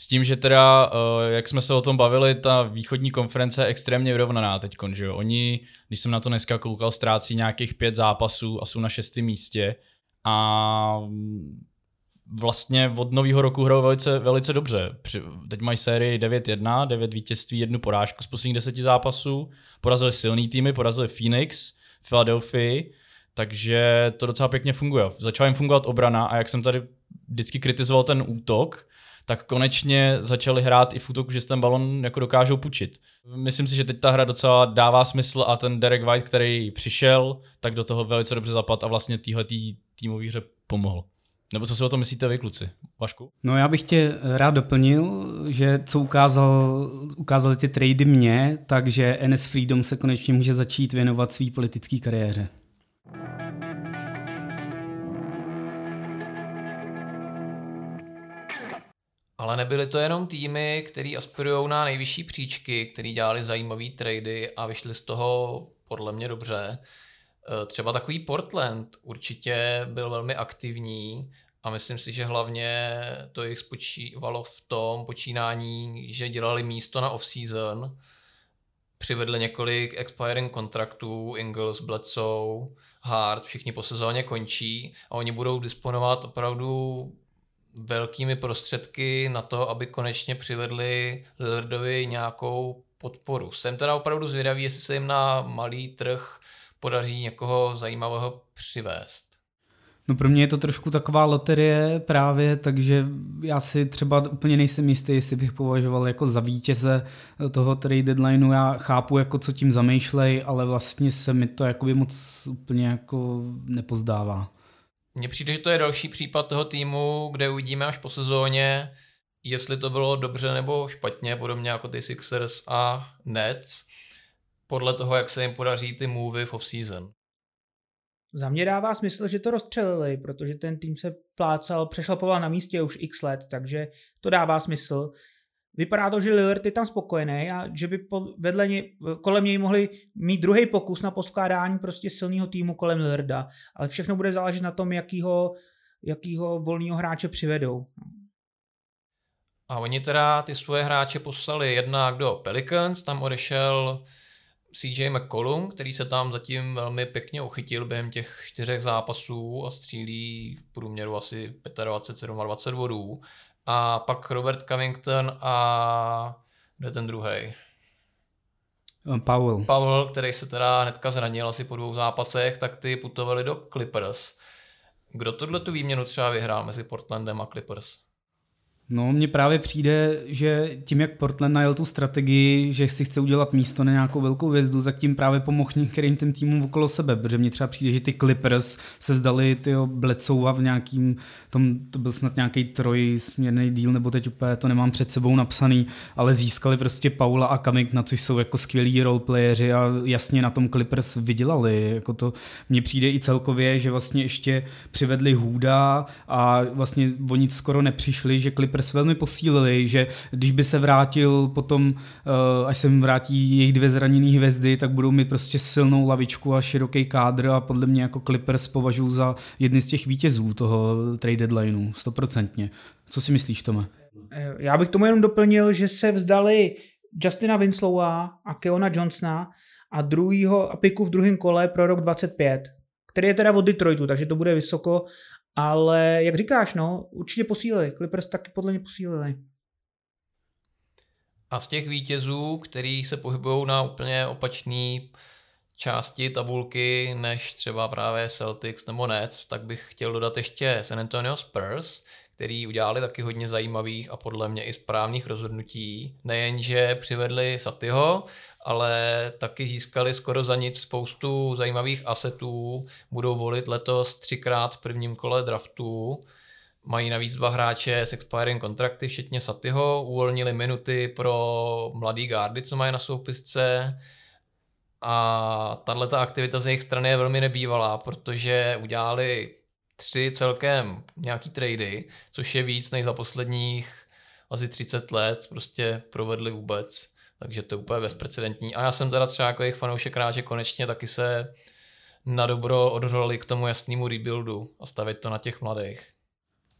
s tím, že teda, eh, jak jsme se o tom bavili, ta východní konference je extrémně vyrovnaná teď. Oni, když jsem na to dneska koukal, ztrácí nějakých pět zápasů a jsou na šestém místě a vlastně od nového roku hrajou velice, velice dobře. Teď mají sérii 9-1, 9 vítězství, jednu porážku z posledních deseti zápasů. Porazili silný týmy, porazili Phoenix, Philadelphia, takže to docela pěkně funguje. Začala jim fungovat obrana a jak jsem tady vždycky kritizoval ten útok, tak konečně začali hrát i v útoku, že ten balon jako dokážou pučit. Myslím si, že teď ta hra docela dává smysl a ten Derek White, který přišel, tak do toho velice dobře zapad a vlastně týhle tý, týmový hře pomohl. Nebo co si o tom myslíte vy, kluci? Vašku? No já bych tě rád doplnil, že co ukázal, ukázali ty trady mě, takže NS Freedom se konečně může začít věnovat své politické kariéře. Ale nebyly to jenom týmy, které aspirují na nejvyšší příčky, které dělali zajímavé trady a vyšly z toho podle mě dobře. E, třeba takový Portland určitě byl velmi aktivní a myslím si, že hlavně to jich spočívalo v tom počínání, že dělali místo na off-season, přivedli několik expiring kontraktů, Ingles, Bledsoe, Hart, všichni po sezóně končí a oni budou disponovat opravdu velkými prostředky na to, aby konečně přivedli Lillardovi nějakou podporu. Jsem teda opravdu zvědavý, jestli se jim na malý trh podaří někoho zajímavého přivést. No pro mě je to trošku taková loterie právě, takže já si třeba úplně nejsem jistý, jestli bych považoval jako za vítěze toho trade deadlineu. Já chápu, jako co tím zamýšlej, ale vlastně se mi to jakoby moc úplně jako nepozdává. Mně přijde, že to je další případ toho týmu, kde uvidíme až po sezóně, jestli to bylo dobře nebo špatně, podobně jako ty Sixers a Nets, podle toho, jak se jim podaří ty movy v off-season. Za mě dává smysl, že to rozstřelili, protože ten tým se plácal, přešlapoval na místě už x let, takže to dává smysl. Vypadá to, že Lillard je tam spokojený a že by vedle něj, kolem něj mohli mít druhý pokus na poskládání prostě silného týmu kolem Lillarda, ale všechno bude záležet na tom, jakýho, jakýho volného hráče přivedou. A oni teda ty svoje hráče poslali jednak do Pelicans, tam odešel CJ McCollum, který se tam zatím velmi pěkně uchytil během těch čtyřech zápasů a střílí v průměru asi 25-27 bodů. A pak Robert Covington a kde ten druhý? Powell. Powell, který se teda hnedka zranil asi po dvou zápasech, tak ty putovali do Clippers. Kdo tohle tu výměnu třeba vyhrál mezi Portlandem a Clippers? No, mně právě přijde, že tím, jak Portland najel tu strategii, že si chce udělat místo na nějakou velkou hvězdu, tak tím právě pomohl některým těm týmům okolo sebe, protože mně třeba přijde, že ty Clippers se vzdali tyho Blecouva v nějakým, tom, to byl snad nějaký trojsměrný díl, nebo teď úplně to nemám před sebou napsaný, ale získali prostě Paula a Kamik, na což jsou jako skvělí roleplayeri a jasně na tom Clippers vydělali. Jako to mně přijde i celkově, že vlastně ještě přivedli Hůda a vlastně o nic skoro nepřišli, že Clippers Clippers velmi posílili, že když by se vrátil potom, eh, až se vrátí jejich dvě zraněné hvězdy, tak budou mít prostě silnou lavičku a široký kádr a podle mě jako Clippers považuji za jedny z těch vítězů toho trade deadlineu, stoprocentně. Co si myslíš, Tome? Eh, já bych tomu jenom doplnil, že se vzdali Justina Winslowa a Keona Johnsona a druhýho piku v druhém kole pro rok 25, který je teda od Detroitu, takže to bude vysoko ale jak říkáš, no, určitě posílili. Clippers taky podle mě posílili. A z těch vítězů, který se pohybují na úplně opačné části tabulky než třeba právě Celtics nebo Nets, tak bych chtěl dodat ještě San Antonio Spurs, který udělali taky hodně zajímavých a podle mě i správných rozhodnutí. Nejenže přivedli Satyho, ale taky získali skoro za nic spoustu zajímavých asetů. Budou volit letos třikrát v prvním kole draftu. Mají navíc dva hráče s expiring kontrakty, včetně Satyho. Uvolnili minuty pro mladý gardy, co mají na soupisce. A tahle aktivita z jejich strany je velmi nebývalá, protože udělali tři celkem nějaký trady, což je víc než za posledních asi 30 let prostě provedli vůbec. Takže to je úplně bezprecedentní. A já jsem teda třeba jako jejich fanoušek rád, že konečně taky se na dobro odhodlali k tomu jasnému rebuildu a stavit to na těch mladých.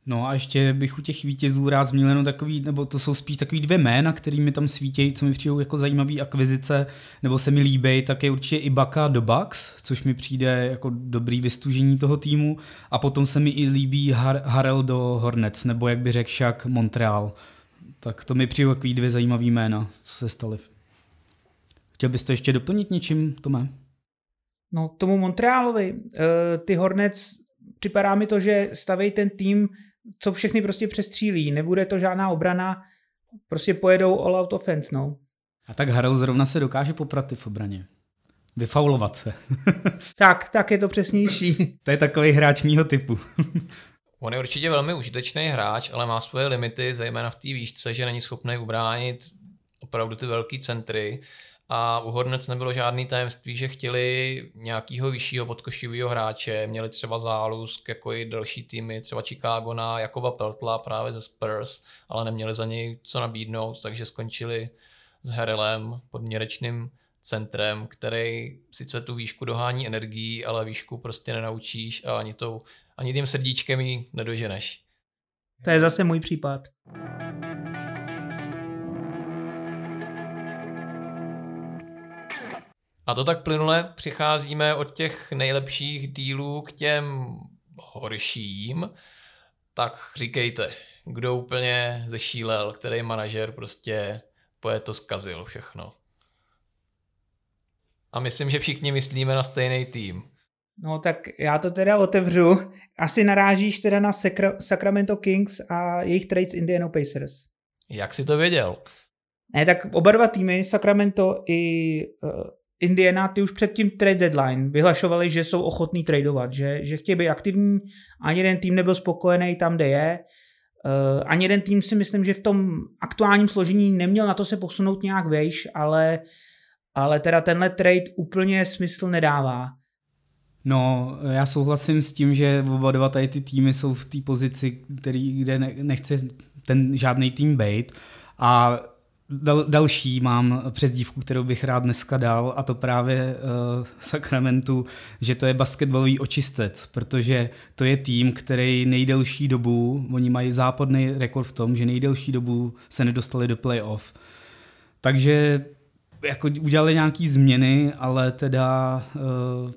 No a ještě bych u těch vítězů rád zmínil jenom takový, nebo to jsou spíš takový dvě jména, který mi tam svítějí, co mi přijdou jako zajímavý akvizice, nebo se mi líbí, tak je určitě Ibaka do Bucks, což mi přijde jako dobrý vystužení toho týmu. A potom se mi i líbí Har- Harrell do Hornets, nebo jak by řekl však Montreal. Tak to mi přijde takový dvě zajímavý jména, co se staly. Chtěl bys to ještě doplnit něčím, Tome? No, tomu Montrealovi, uh, ty Hornets, připadá mi to, že staví ten tým co všechny prostě přestřílí. Nebude to žádná obrana, prostě pojedou all out offense, no. A tak Harrell zrovna se dokáže poprat v obraně. Vyfaulovat se. <laughs> tak, tak je to přesnější. to je takový hráč mýho typu. On je určitě velmi užitečný hráč, ale má svoje limity, zejména v té výšce, že není schopný ubránit opravdu ty velký centry. A u Hornets nebylo žádný tajemství, že chtěli nějakého vyššího podkošivého hráče, měli třeba zálusk jako i další týmy, třeba Chicago na Jakoba Peltla právě ze Spurs, ale neměli za něj co nabídnout, takže skončili s Herelem podměrečným centrem, který sice tu výšku dohání energií, ale výšku prostě nenaučíš a ani, tou, ani tím srdíčkem ji nedoženeš. To je zase můj případ. A to tak plynule přicházíme od těch nejlepších dílů k těm horším. Tak říkejte, kdo úplně zešílel, který manažer prostě poje to zkazil všechno. A myslím, že všichni myslíme na stejný tým. No tak já to teda otevřu. Asi narážíš teda na Sacra- Sacramento Kings a jejich trades Indiana Pacers. Jak si to věděl? Ne, tak oba dva týmy, Sacramento i uh, Indiana, ty už před tím trade deadline vyhlašovali, že jsou ochotní tradovat, že, že chtějí být aktivní, ani jeden tým nebyl spokojený tam, kde je. Uh, ani jeden tým si myslím, že v tom aktuálním složení neměl na to se posunout nějak vejš, ale, ale teda tenhle trade úplně smysl nedává. No, já souhlasím s tím, že oba dva tady ty týmy jsou v té pozici, který, kde nechce ten žádný tým být. A Dal, další mám přezdívku, kterou bych rád dneska dal, a to právě uh, Sacramentu, že to je basketbalový očistec, protože to je tým, který nejdelší dobu, oni mají západný rekord v tom, že nejdelší dobu se nedostali do playoff. Takže jako udělali nějaký změny, ale teda uh,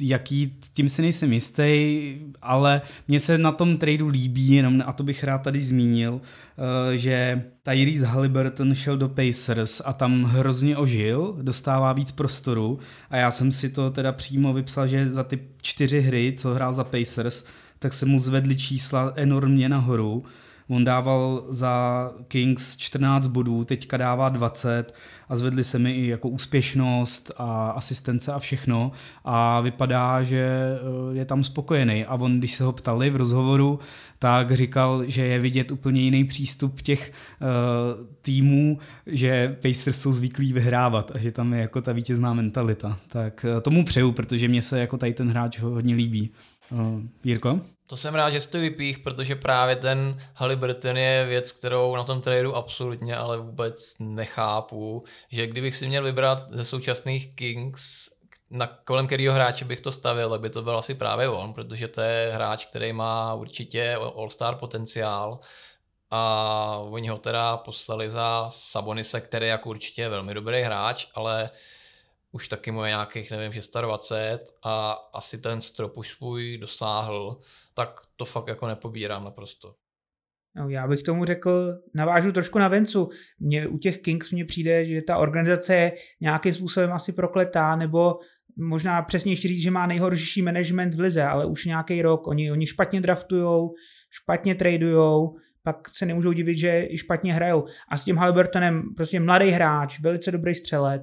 jaký, tím si nejsem jistý, ale mně se na tom tradu líbí, jenom a to bych rád tady zmínil, eh, že Tyrese Halliburton šel do Pacers a tam hrozně ožil, dostává víc prostoru a já jsem si to teda přímo vypsal, že za ty čtyři hry, co hrál za Pacers, tak se mu zvedly čísla enormně nahoru On dával za Kings 14 bodů, teďka dává 20 a zvedli se mi i jako úspěšnost a asistence a všechno a vypadá, že eh, je tam spokojený. A on, když se ho ptali v rozhovoru, tak říkal, že je vidět úplně jiný přístup těch uh, týmů, že Pacers jsou zvyklí vyhrávat a že tam je jako ta vítězná mentalita. Tak uh, tomu přeju, protože mě se jako tady ten hráč hodně líbí. Uh, Jirko? To jsem rád, že jsi to vypích, protože právě ten Halliburton je věc, kterou na tom tradu absolutně ale vůbec nechápu, že kdybych si měl vybrat ze současných Kings, na kolem kterého hráče bych to stavil, tak by to byl asi právě on, protože to je hráč, který má určitě all-star potenciál a oni ho teda poslali za Sabonise, který jako určitě je velmi dobrý hráč, ale už taky mu je nějakých, nevím, 26 a asi ten strop už svůj dosáhl, tak to fakt jako nepobírám naprosto. No, já bych tomu řekl, navážu trošku na Vencu. Mně, u těch Kings mně přijde, že ta organizace je nějakým způsobem asi prokletá, nebo možná přesně říct, že má nejhorší management v lize, ale už nějaký rok. Oni, oni špatně draftujou, špatně tradujou, pak se nemůžou divit, že i špatně hrajou. A s tím Halliburtonem prostě mladý hráč, velice dobrý střelec.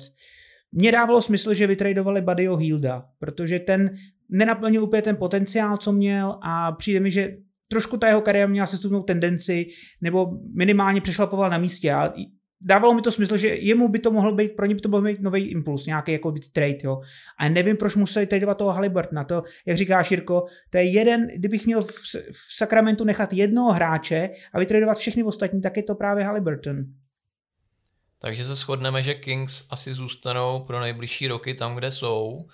Mně dávalo smysl, že vytradovali Buddyho Hilda, protože ten nenaplnil úplně ten potenciál, co měl a přijde mi, že trošku ta jeho kariéra měla sestupnou tendenci, nebo minimálně přešlapoval na místě. A dávalo mi to smysl, že jemu by to mohl být, pro ně by to mohl být nový impuls, nějaký jako trade, jo. A nevím, proč museli tradovat toho Halliburtona. To, jak říká Širko, to je jeden, kdybych měl v, v Sacramentu nechat jednoho hráče a vytradovat všechny ostatní, tak je to právě Halliburton. Takže se shodneme, že Kings asi zůstanou pro nejbližší roky tam, kde jsou.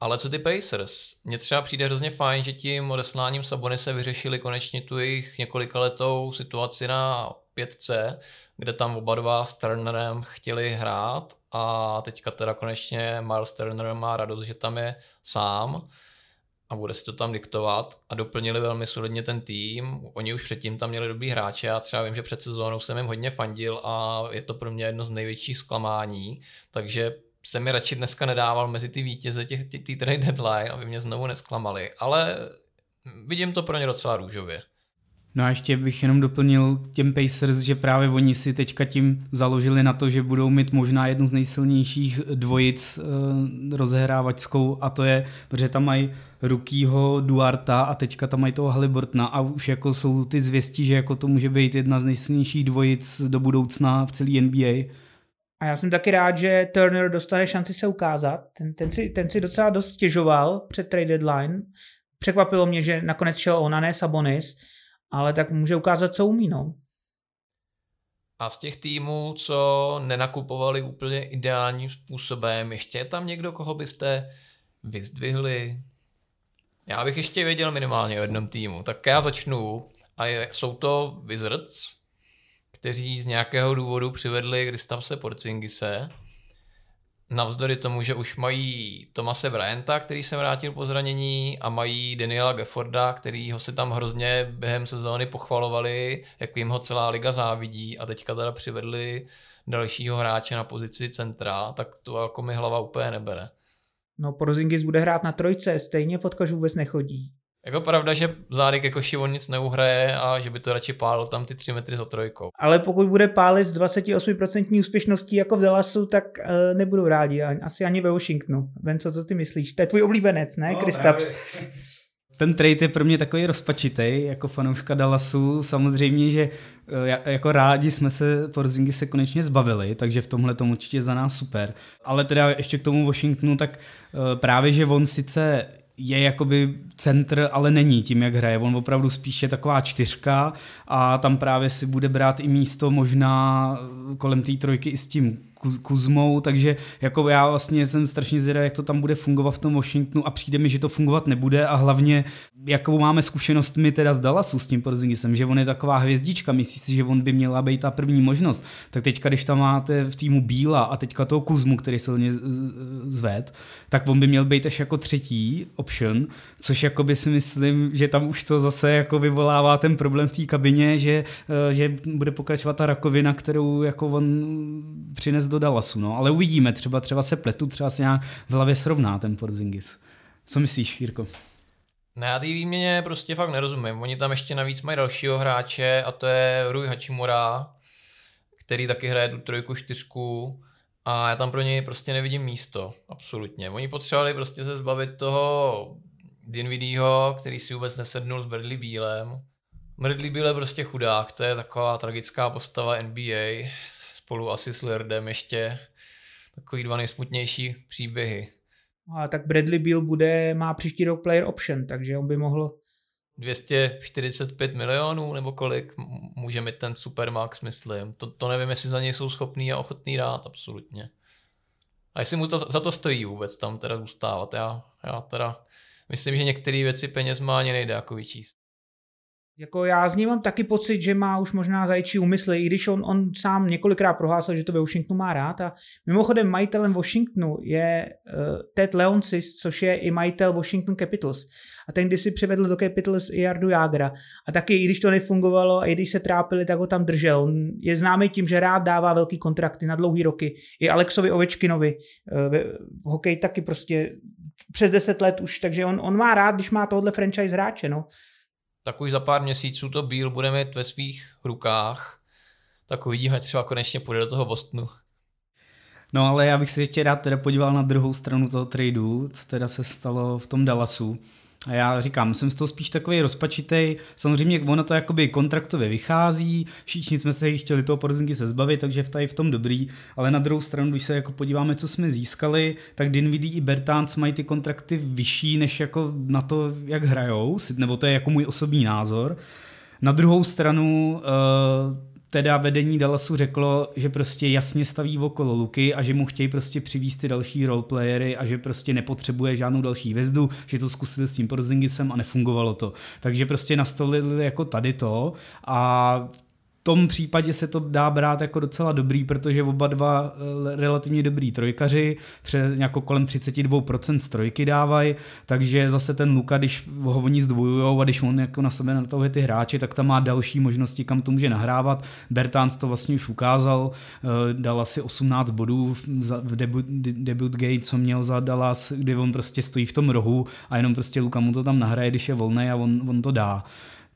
Ale co ty Pacers? Mně třeba přijde hrozně fajn, že tím odesláním se vyřešili konečně tu jejich několika letou situaci na pětce, kde tam oba dva s Turnerem chtěli hrát a teďka teda konečně Miles Turner má radost, že tam je sám a bude si to tam diktovat a doplnili velmi solidně ten tým. Oni už předtím tam měli dobrý hráče, já třeba vím, že před sezónou jsem jim hodně fandil a je to pro mě jedno z největších zklamání, takže se mi radši dneska nedával mezi ty vítěze těch trade deadline, aby mě znovu nesklamali, ale vidím to pro ně docela růžově. No a ještě bych jenom doplnil těm Pacers, že právě oni si teďka tím založili na to, že budou mít možná jednu z nejsilnějších dvojic e, rozehrávačskou a to je, protože tam mají Rukýho, Duarta a teďka tam mají toho Haliburtna a už jako jsou ty zvěstí, že jako to může být jedna z nejsilnějších dvojic do budoucna v celé NBA. A já jsem taky rád, že Turner dostane šanci se ukázat. Ten, ten, si, ten si docela dost stěžoval před trade deadline. Překvapilo mě, že nakonec šel on a ne Sabonis ale tak může ukázat, co umí, no. A z těch týmů, co nenakupovali úplně ideálním způsobem, ještě je tam někdo, koho byste vyzdvihli? Já bych ještě věděl minimálně o jednom týmu, tak já začnu. A je, jsou to Wizards, kteří z nějakého důvodu přivedli Kristapse Porzingise, Navzdory tomu, že už mají Tomase Bryanta, který se vrátil po zranění a mají Daniela Gefforda, který ho si tam hrozně během sezóny pochvalovali, jak jim ho celá liga závidí a teďka teda přivedli dalšího hráče na pozici centra, tak to jako mi hlava úplně nebere. No Porzingis bude hrát na trojce, stejně pod koš vůbec nechodí. Jako pravda, že Zárek jako on nic neuhraje a že by to radši pálil tam ty 3 metry za trojkou. Ale pokud bude pálit s 28% úspěšností jako v Dallasu, tak uh, nebudou rádi, asi ani ve Washingtonu. Ven, co, co ty myslíš? To je tvůj oblíbenec, ne, no, Kristaps? <laughs> Ten trade je pro mě takový rozpačitý, jako fanouška Dallasu. Samozřejmě, že eh, jako rádi jsme se Porzingy se konečně zbavili, takže v tomhle tomu určitě za nás super. Ale teda ještě k tomu Washingtonu, tak eh, právě, že on sice je jakoby centr, ale není tím, jak hraje. On opravdu spíše taková čtyřka a tam právě si bude brát i místo možná kolem té trojky i s tím Kuzmou, takže jako já vlastně jsem strašně zvědavý, jak to tam bude fungovat v tom Washingtonu a přijde mi, že to fungovat nebude a hlavně jakou máme zkušenost my teda z Dallasu s tím Porzingisem, že on je taková hvězdička, myslíš si, že on by měla být ta první možnost, tak teďka, když tam máte v týmu Bíla a teďka toho Kuzmu, který se hodně zved, tak on by měl být až jako třetí option, což jako by si myslím, že tam už to zase jako vyvolává ten problém v té kabině, že, eh, že bude pokračovat ta rakovina, kterou jako on přines do Dallasu, no, ale uvidíme, třeba, třeba se pletu, třeba se nějak v hlavě srovná ten Porzingis. Co myslíš, Jirko? Ne, já té výměně prostě fakt nerozumím. Oni tam ještě navíc mají dalšího hráče a to je Rui Hachimura, který taky hraje tu trojku, čtyřku a já tam pro něj prostě nevidím místo, absolutně. Oni potřebovali prostě se zbavit toho Dinvidího, který si vůbec nesednul s Bradley Bílem. Bradley Bíle prostě chudák, to je taková tragická postava NBA, spolu asi s Lillardem ještě. Takový dva nejsmutnější příběhy. A tak Bradley Beal bude, má příští rok player option, takže on by mohl 245 milionů nebo kolik může mít ten Supermax, myslím. To, to nevím, jestli za něj jsou schopný a ochotný dát, absolutně. A jestli mu to za to stojí vůbec tam teda zůstávat. Já, já teda myslím, že některé věci peněz má ani nejde jako vyčíst. Jako já z něj mám taky pocit, že má už možná zajčí úmysly, i když on, on sám několikrát prohlásil, že to ve Washingtonu má rád. A mimochodem majitelem Washingtonu je uh, Ted Leonsis, což je i majitel Washington Capitals. A ten když si přivedl do Capitals i Jardu Jagra. A taky, i když to nefungovalo, a i když se trápili, tak ho tam držel. On je známý tím, že rád dává velký kontrakty na dlouhý roky. I Alexovi Ovečkinovi uh, v, v hokej taky prostě přes 10 let už, takže on, on má rád, když má tohle franchise hráče. No tak už za pár měsíců to Bíl bude mít ve svých rukách, tak uvidíme, třeba konečně půjde do toho Bostonu. No ale já bych se ještě rád teda podíval na druhou stranu toho tradu, co teda se stalo v tom Dallasu. Já říkám, jsem z toho spíš takový rozpačitej. Samozřejmě ono to jakoby kontraktově vychází, všichni jsme se chtěli toho Porzinky se zbavit, takže v tady v tom dobrý, ale na druhou stranu, když se jako podíváme, co jsme získali, tak Dinwiddie i Bertans mají ty kontrakty vyšší než jako na to, jak hrajou, nebo to je jako můj osobní názor. Na druhou stranu uh, teda vedení Dallasu řeklo, že prostě jasně staví okolo Luky a že mu chtějí prostě přivízt ty další roleplayery a že prostě nepotřebuje žádnou další hvězdu, že to zkusili s tím Porzingisem a nefungovalo to. Takže prostě nastolili jako tady to a tom případě se to dá brát jako docela dobrý, protože oba dva eh, relativně dobrý trojkaři, před jako kolem 32% z trojky dávají, takže zase ten Luka, když ho oni zdvojujou a když on jako na sebe natahuje ty hráči, tak tam má další možnosti, kam to může nahrávat. Bertans to vlastně už ukázal, eh, dal asi 18 bodů v debut, debut game, co měl za Dallas, kdy on prostě stojí v tom rohu a jenom prostě Luka mu to tam nahraje, když je volný a on, on to dá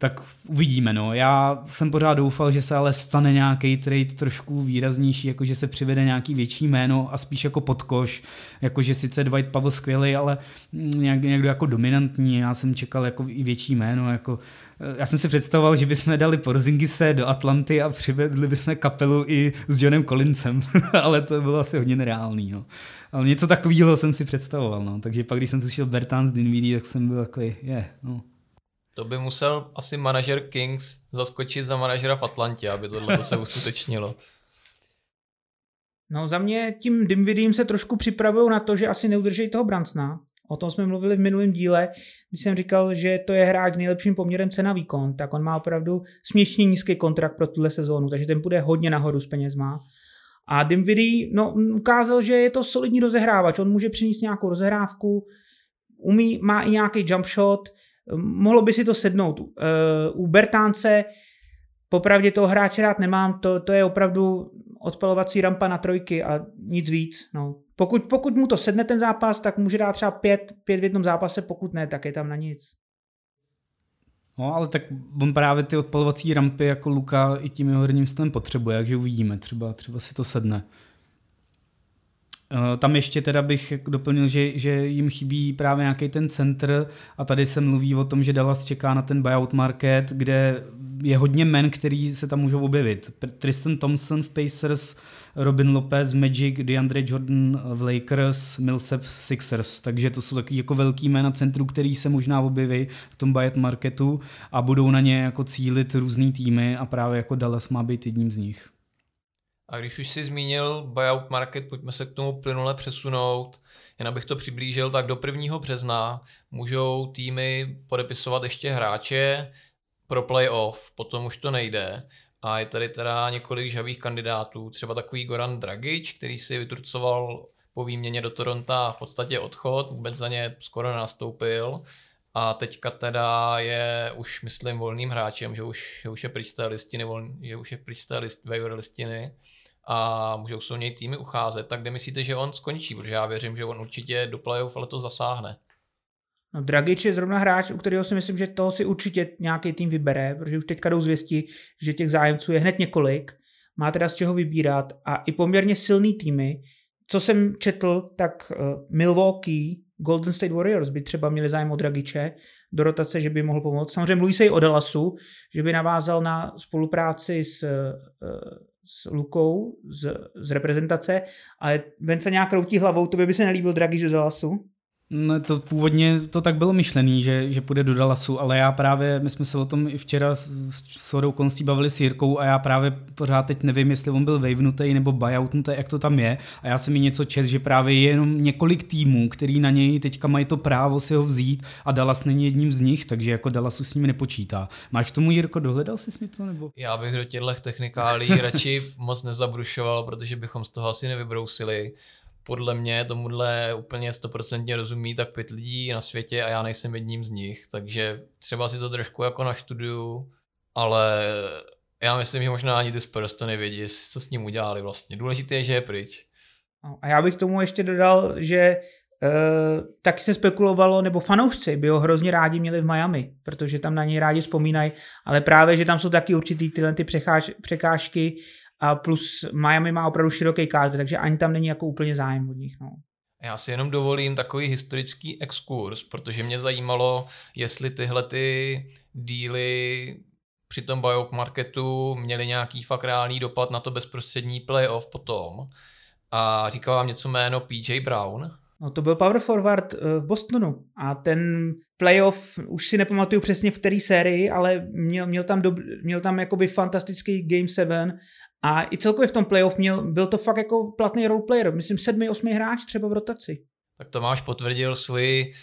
tak uvidíme. No. Já jsem pořád doufal, že se ale stane nějaký trade trošku výraznější, jako že se přivede nějaký větší jméno a spíš jako podkoš, jako že sice Dwight Pavel skvělý, ale nějak, někdo jako dominantní. Já jsem čekal jako i větší jméno. Jako, já jsem si představoval, že bychom dali Porzingise do Atlanty a přivedli bychom kapelu i s Johnem Collinsem, <laughs> ale to bylo asi hodně nereálný. No. Ale něco takového jsem si představoval. No. Takže pak, když jsem slyšel Bertans Dinwiddie, tak jsem byl takový, je, yeah, no. To by musel asi manažer Kings zaskočit za manažera v Atlantě, aby tohle se <laughs> uskutečnilo. No za mě tím Dimvidím se trošku připravují na to, že asi neudrží toho Brancna. O tom jsme mluvili v minulém díle, když jsem říkal, že to je hráč nejlepším poměrem cena výkon, tak on má opravdu směšně nízký kontrakt pro tuhle sezónu, takže ten bude hodně nahoru s penězma. A Dimvidy no, ukázal, že je to solidní rozehrávač, on může přinést nějakou rozehrávku, umí, má i nějaký jump shot, mohlo by si to sednout. Eh, u Bertánce popravdě toho hráče rád nemám, to, to je opravdu odpalovací rampa na trojky a nic víc. No. Pokud, pokud mu to sedne ten zápas, tak může dát třeba pět, pět v jednom zápase, pokud ne, tak je tam na nic. No, ale tak on právě ty odpalovací rampy jako Luka i tím jeho herním potřebuje, takže uvidíme, třeba, třeba si to sedne. Eh, tam ještě teda bych doplnil, že, že jim chybí právě nějaký ten centr a tady se mluví o tom, že Dallas čeká na ten buyout market, kde je hodně men, který se tam můžou objevit. Tristan Thompson v Pacers, Robin Lopez, Magic, DeAndre Jordan v Lakers, Millsap v Sixers. Takže to jsou takový jako velký jména centru, který se možná objeví v tom buyout marketu a budou na ně jako cílit různý týmy a právě jako Dallas má být jedním z nich. A když už si zmínil buyout market, pojďme se k tomu plynule přesunout. Jen abych to přiblížil, tak do 1. března můžou týmy podepisovat ještě hráče pro playoff, potom už to nejde. A je tady teda několik žavých kandidátů, třeba takový Goran Dragic, který si vytrucoval po výměně do Toronto v podstatě odchod, vůbec za ně skoro nastoupil a teďka teda je už, myslím, volným hráčem, že už, že už je pryč té listiny, volný, že už je pryč té list, listiny a můžou se o něj týmy ucházet, tak kde myslíte, že on skončí? Protože já věřím, že on určitě do playoff letos zasáhne. No, Dragic je zrovna hráč, u kterého si myslím, že toho si určitě nějaký tým vybere, protože už teďka jdou zvěsti, že těch zájemců je hned několik, má teda z čeho vybírat a i poměrně silný týmy. Co jsem četl, tak uh, Milwaukee, Golden State Warriors by třeba měli zájem o Dragiče do rotace, že by mohl pomoct. Samozřejmě mluví se i o Dallasu, že by navázal na spolupráci s, uh, s Lukou z, z reprezentace, ale Vence nějak kroutí hlavou, to by, by se nelíbil Dragič do Dallasu? No, to původně to tak bylo myšlený, že, že půjde do Dallasu, ale já právě, my jsme se o tom i včera s, s Sodou Konstí bavili s Jirkou a já právě pořád teď nevím, jestli on byl wavenutý nebo buyoutnutý, jak to tam je. A já jsem mi něco čet, že právě je jenom několik týmů, který na něj teďka mají to právo si ho vzít a Dallas není jedním z nich, takže jako Dallasu s ním nepočítá. Máš k tomu, Jirko, dohledal jsi něco? Nebo? Já bych do těchto technikálí radši moc nezabrušoval, protože bychom z toho asi nevybrousili podle mě tomuhle úplně stoprocentně rozumí tak pět lidí na světě a já nejsem jedním z nich, takže třeba si to trošku jako naštuduju, ale já myslím, že možná ani ty Spurs to nevědí, co s ním udělali vlastně. Důležité je, že je pryč. No, a já bych tomu ještě dodal, že Uh, taky se spekulovalo, nebo fanoušci by ho hrozně rádi měli v Miami, protože tam na něj rádi vzpomínají, ale právě, že tam jsou taky určitý tyhle ty překáž, překážky a plus Miami má opravdu široký kádr, takže ani tam není jako úplně zájem od nich. No. Já si jenom dovolím takový historický exkurs, protože mě zajímalo, jestli tyhle ty díly při tom buyout marketu měly nějaký fakt reálný dopad na to bezprostřední playoff potom. A říkal vám něco jméno PJ Brown? No to byl power forward eh, v Bostonu a ten playoff, už si nepamatuju přesně v které sérii, ale měl, měl tam, dob, měl tam jakoby fantastický Game 7 a i celkově v tom playoff měl, byl to fakt jako platný roleplayer, myslím sedmý, osmý hráč třeba v rotaci. Tak Tomáš potvrdil svoji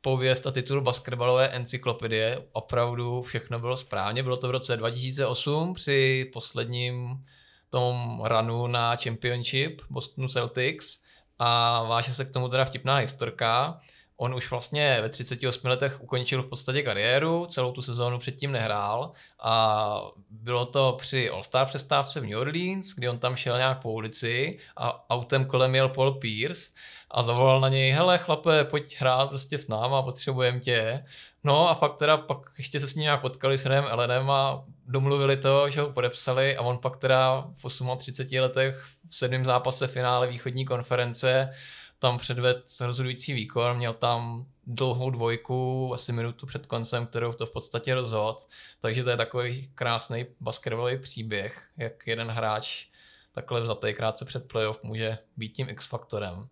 pověst a titul basketbalové encyklopedie. Opravdu všechno bylo správně. Bylo to v roce 2008 při posledním tom runu na Championship Bostonu Celtics a váže se k tomu teda vtipná historka. On už vlastně ve 38 letech ukončil v podstatě kariéru, celou tu sezónu předtím nehrál a bylo to při All-Star přestávce v New Orleans, kdy on tam šel nějak po ulici a autem kolem jel Paul Pierce a zavolal na něj, hele chlape, pojď hrát prostě s náma, potřebujeme tě. No a fakt teda pak ještě se s ním nějak potkali s Renem Elenem a domluvili to, že ho podepsali a on pak teda v 38 letech v sedmém zápase finále východní konference tam předvedl rozhodující výkon, měl tam dlouhou dvojku, asi minutu před koncem, kterou to v podstatě rozhodl. Takže to je takový krásný basketbalový příběh, jak jeden hráč takhle vzatý krátce před playoff může být tím X-faktorem.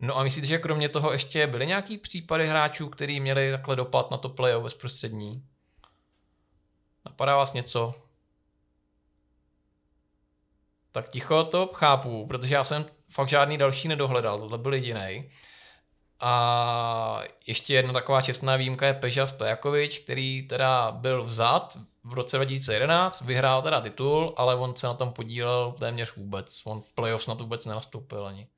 No a myslíte, že kromě toho ještě byly nějaký případy hráčů, kteří měli takhle dopad na to playoff bezprostřední? Napadá vás něco? Tak ticho to chápu, protože já jsem fakt žádný další nedohledal, tohle byl jediný. A ještě jedna taková čestná výjimka je Peža Stojakovič, který teda byl vzat v roce 2011, vyhrál teda titul, ale on se na tom podílel téměř vůbec. On v playoffs na vůbec nenastoupil ani.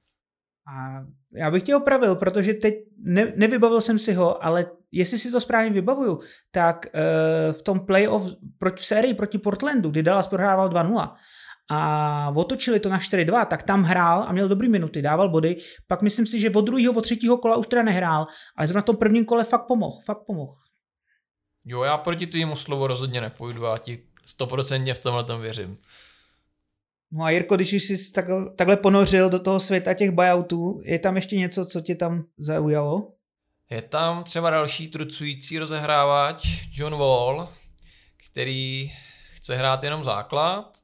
A já bych tě opravil, protože teď ne, nevybavil jsem si ho, ale jestli si to správně vybavuju, tak uh, v tom playoff proč, v sérii proti Portlandu, kdy Dallas prohrával 2-0, a otočili to na 4-2, tak tam hrál a měl dobrý minuty, dával body. Pak myslím si, že od druhého, od třetího kola už teda nehrál, ale zrovna v tom prvním kole fakt pomohl, fakt pomohl. Jo, já proti tvému slovu rozhodně nepůjdu a ti stoprocentně v tomhle tom věřím. No a Jirko, když jsi takhle, takhle ponořil do toho světa těch buyoutů, je tam ještě něco, co tě tam zaujalo? Je tam třeba další trucující rozehrávač John Wall, který chce hrát jenom základ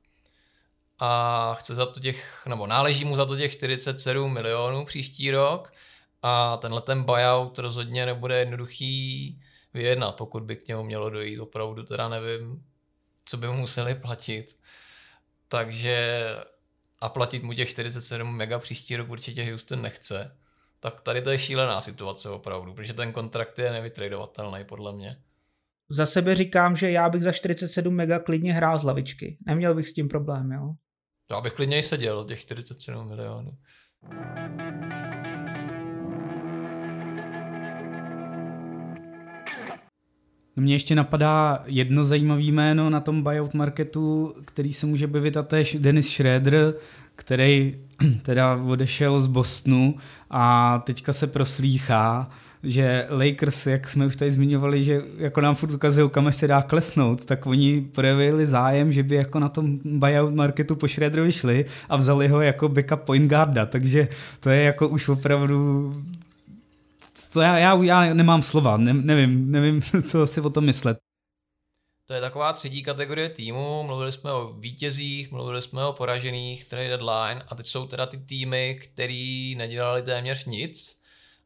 a chce za to těch, nebo náleží mu za to těch 47 milionů příští rok a tenhle ten buyout rozhodně nebude jednoduchý vyjednat, pokud by k němu mělo dojít. Opravdu teda nevím, co by mu museli platit. Takže a platit mu těch 47 mega příští rok určitě Houston nechce. Tak tady to je šílená situace opravdu, protože ten kontrakt je nevytradovatelný podle mě. Za sebe říkám, že já bych za 47 mega klidně hrál z lavičky. Neměl bych s tím problém, jo. Já bych klidně i seděl těch 47 milionů. Mně ještě napadá jedno zajímavé jméno na tom buyout marketu, který se může bavit a je Dennis Schroeder, který <clears throat> teda odešel z Bostonu a teďka se proslýchá, že Lakers, jak jsme už tady zmiňovali, že jako nám furt ukazují, kam se dá klesnout, tak oni projevili zájem, že by jako na tom buyout marketu po Schroederovi šli a vzali ho jako backup point guarda, takže to je jako už opravdu to já, já, já nemám slova, ne, nevím, nevím, <laughs> co si o tom myslet. To je taková třetí kategorie týmu, mluvili jsme o vítězích, mluvili jsme o poražených, trade deadline a teď jsou teda ty týmy, který nedělali téměř nic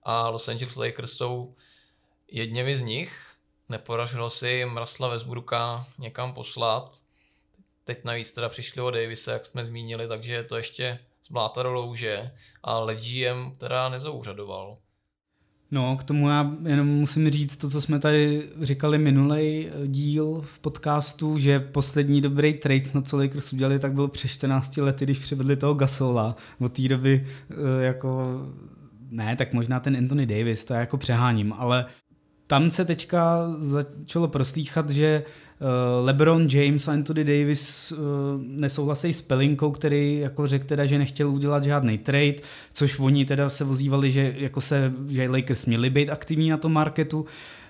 a Los Angeles Lakers jsou jedněmi z nich. Nepodařilo si jim Rasla Westbrooka někam poslat. Teď navíc teda přišli o Davise, jak jsme zmínili, takže to ještě zbláta do louže a Legiem teda nezouřadoval. No, k tomu já jenom musím říct to, co jsme tady říkali minulý díl v podcastu, že poslední dobrý trade, na co Lakers udělali, tak byl přes 14 lety, když přivedli toho Gasola. Od té doby eh, jako ne, tak možná ten Anthony Davis, to já jako přeháním, ale tam se teďka začalo proslýchat, že uh, LeBron James a Anthony Davis uh, nesouhlasí s Pelinkou, který jako řekl teda, že nechtěl udělat žádný trade, což oni teda se vozívali, že jako se, že Lakers měli být aktivní na tom marketu.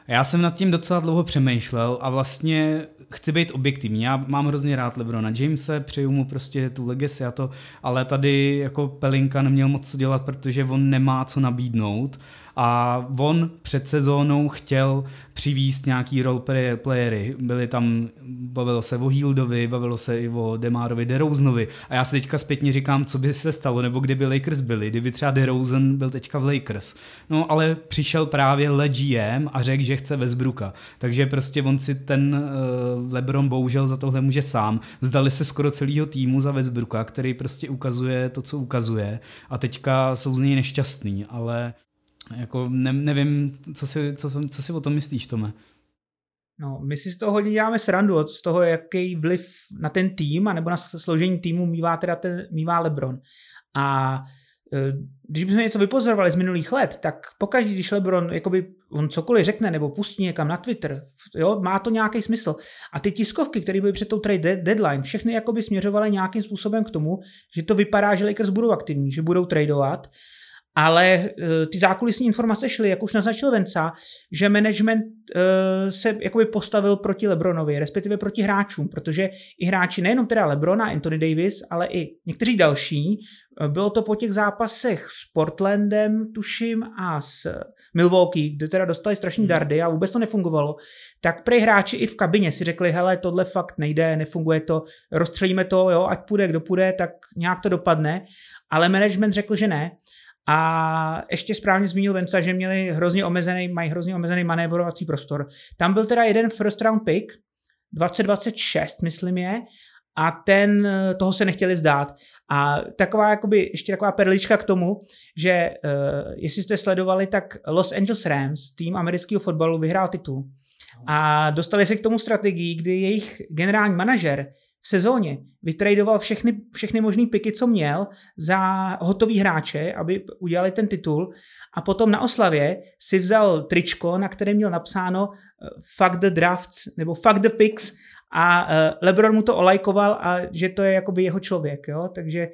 Já jsem nad tím docela dlouho přemýšlel a vlastně chci být objektivní. Já mám hrozně rád Lebrona Jamese, přeju mu prostě tu legacy a to, ale tady jako Pelinka neměl moc co dělat, protože on nemá co nabídnout a on před sezónou chtěl přivíst nějaký role playery. Byli tam, bavilo se o Hildovi, bavilo se i o Demárovi, DeRozanovi a já si teďka zpětně říkám, co by se stalo, nebo kdyby Lakers byli, kdyby třeba DeRozan byl teďka v Lakers. No ale přišel právě Le GM a řekl, že chce Westbrooka. Takže prostě on si ten uh, LeBron bohužel za tohle může sám. Vzdali se skoro celého týmu za Westbrooka, který prostě ukazuje to, co ukazuje a teďka jsou z něj nešťastný, ale jako ne, nevím, co si, co, co si o tom myslíš, Tome. No, my si z toho hodně děláme srandu, z toho, jaký vliv na ten tým, anebo na složení týmu mývá teda ten, mývá LeBron. A e, když bychom něco vypozorovali z minulých let, tak pokaždé, když LeBron jakoby on cokoliv řekne nebo pustí někam na Twitter, jo, má to nějaký smysl. A ty tiskovky, které byly před tou trade deadline, všechny jakoby směřovaly nějakým způsobem k tomu, že to vypadá, že Lakers budou aktivní, že budou tradovat ale uh, ty zákulisní informace šly, jak už naznačil Venca, že management uh, se jakoby postavil proti Lebronovi, respektive proti hráčům, protože i hráči, nejenom teda Lebrona, Anthony Davis, ale i někteří další, uh, bylo to po těch zápasech s Portlandem, tuším, a s Milwaukee, kde teda dostali strašný hmm. dardy a vůbec to nefungovalo, tak prej hráči i v kabině si řekli, hele, tohle fakt nejde, nefunguje to, rozstřelíme to, jo, ať půjde, kdo půjde, tak nějak to dopadne, ale management řekl, že ne a ještě správně zmínil Venca, že měli hrozně omezený, mají hrozně omezený manévrovací prostor. Tam byl teda jeden first round pick, 2026, myslím je, a ten, toho se nechtěli vzdát. A taková, jakoby, ještě taková perlička k tomu, že uh, jestli jste sledovali, tak Los Angeles Rams, tým amerického fotbalu, vyhrál titul. A dostali se k tomu strategii, kdy jejich generální manažer v sezóně vytradoval všechny, všechny možné piky, co měl, za hotový hráče, aby udělali ten titul a potom na oslavě si vzal tričko, na kterém měl napsáno eh, fuck the drafts nebo fuck the picks a eh, LeBron mu to olajkoval a že to je jakoby jeho člověk, jo? takže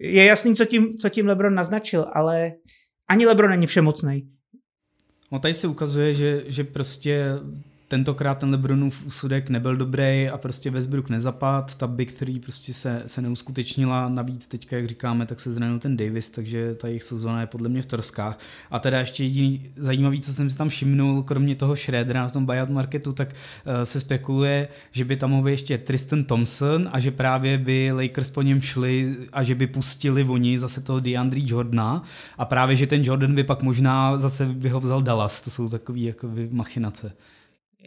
je jasný, co tím, co tím LeBron naznačil, ale ani LeBron není všemocný. No tady se ukazuje, že, že prostě tentokrát ten Lebronův úsudek nebyl dobrý a prostě Westbrook nezapad, ta Big Three prostě se, se neuskutečnila, navíc teďka, jak říkáme, tak se zranil ten Davis, takže ta jejich sezóna je podle mě v troskách. A teda ještě jediný zajímavý, co jsem si tam všimnul, kromě toho Schroedera na tom buyout marketu, tak uh, se spekuluje, že by tam mohl být ještě Tristan Thompson a že právě by Lakers po něm šli a že by pustili oni zase toho DeAndre Jordana a právě, že ten Jordan by pak možná zase by ho vzal Dallas, to jsou takové jako machinace.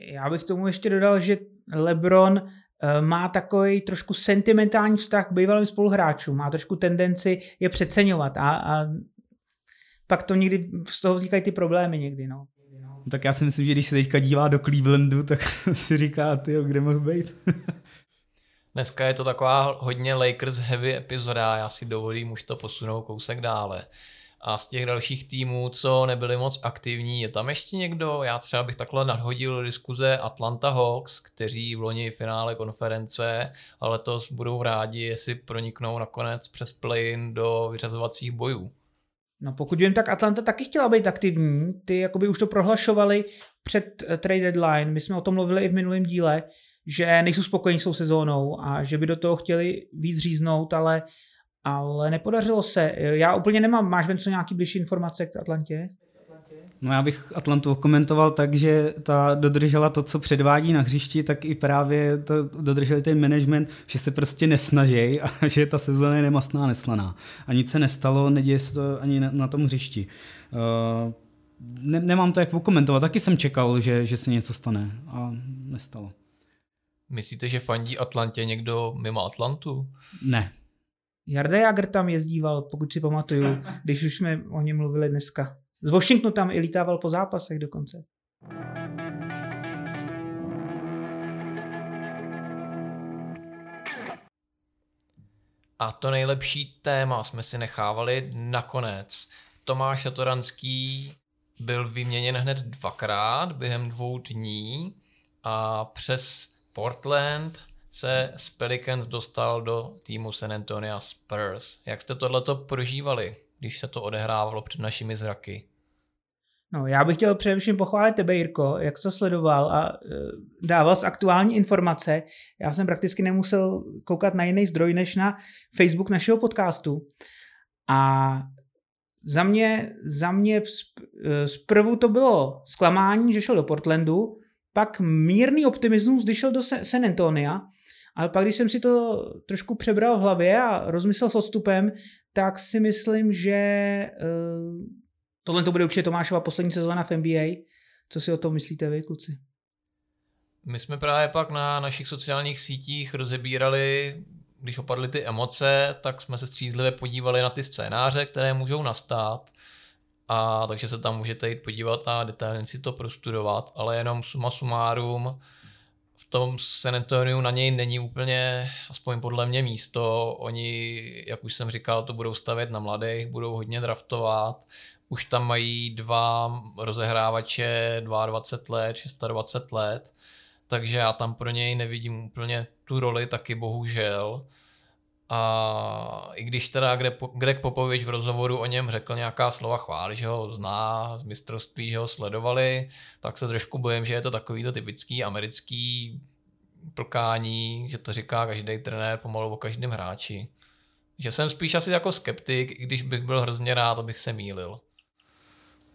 Já bych tomu ještě dodal, že LeBron eh, má takový trošku sentimentální vztah k bývalým spoluhráčům, má trošku tendenci je přeceňovat a, a pak to někdy, z toho vznikají ty problémy někdy, no. no. Tak já si myslím, že když se teďka dívá do Clevelandu, <laughs> tak si říká, ty kde mohl být. <laughs> Dneska je to taková hodně Lakers heavy epizoda, já si dovolím už to posunout kousek dále. A z těch dalších týmů, co nebyli moc aktivní, je tam ještě někdo? Já třeba bych takhle nadhodil diskuze Atlanta Hawks, kteří v loni finále konference, ale letos budou rádi, jestli proniknou nakonec přes play-in do vyřazovacích bojů. No pokud vím, tak Atlanta taky chtěla být aktivní. Ty jakoby už to prohlašovali před eh, trade deadline. My jsme o tom mluvili i v minulém díle, že nejsou spokojení s tou sezónou a že by do toho chtěli víc říznout, ale, ale nepodařilo se. Já úplně nemám, máš co nějaký blížší informace k Atlantě? No já bych Atlantu komentoval tak, že ta dodržela to, co předvádí na hřišti, tak i právě to dodrželi ten management, že se prostě nesnaží a <laughs> že ta sezóna je nemastná, neslaná. A nic se nestalo, neděje se to ani na, na tom hřišti. Uh, ne, nemám to jak komentovat, taky jsem čekal, že, že se něco stane a nestalo. Myslíte, že fandí Atlantě někdo mimo Atlantu? Ne. Jarda Jager tam jezdíval, pokud si pamatuju, <laughs> když už jsme o něm mluvili dneska. Z Washingtonu tam i lítával po zápasech dokonce. A to nejlepší téma jsme si nechávali nakonec. Tomáš Satoranský byl vyměněn hned dvakrát během dvou dní a přes Portland se z Pelicans dostal do týmu San Antonio Spurs. Jak jste tohleto prožívali, když se to odehrávalo před našimi zraky? No, já bych chtěl především pochválit tebe, Jirko, jak jsi to sledoval a e, dával z aktuální informace. Já jsem prakticky nemusel koukat na jiný zdroj než na Facebook našeho podcastu. A za mě, za mě e, zprvu to bylo zklamání, že šel do Portlandu, pak mírný optimismus, když šel do San Antonia, ale pak, když jsem si to trošku přebral v hlavě a rozmyslel s odstupem, tak si myslím, že e, Tohle to bude určitě Tomášova poslední sezóna v NBA. Co si o tom myslíte vy, kluci? My jsme právě pak na našich sociálních sítích rozebírali, když opadly ty emoce, tak jsme se střízlivě podívali na ty scénáře, které můžou nastat. A takže se tam můžete jít podívat a detailně si to prostudovat, ale jenom suma sumárum, tom San Antonio na něj není úplně, aspoň podle mě, místo. Oni, jak už jsem říkal, to budou stavět na mladých, budou hodně draftovat, už tam mají dva rozehrávače 22 let, 26 let, takže já tam pro něj nevidím úplně tu roli taky bohužel. A i když teda Greg Popovič v rozhovoru o něm řekl nějaká slova chvály, že ho zná z mistrovství, že ho sledovali, tak se trošku bojím, že je to takový to typický americký plkání, že to říká každý trenér pomalu o každém hráči. Že jsem spíš asi jako skeptik, i když bych byl hrozně rád, abych se mýlil.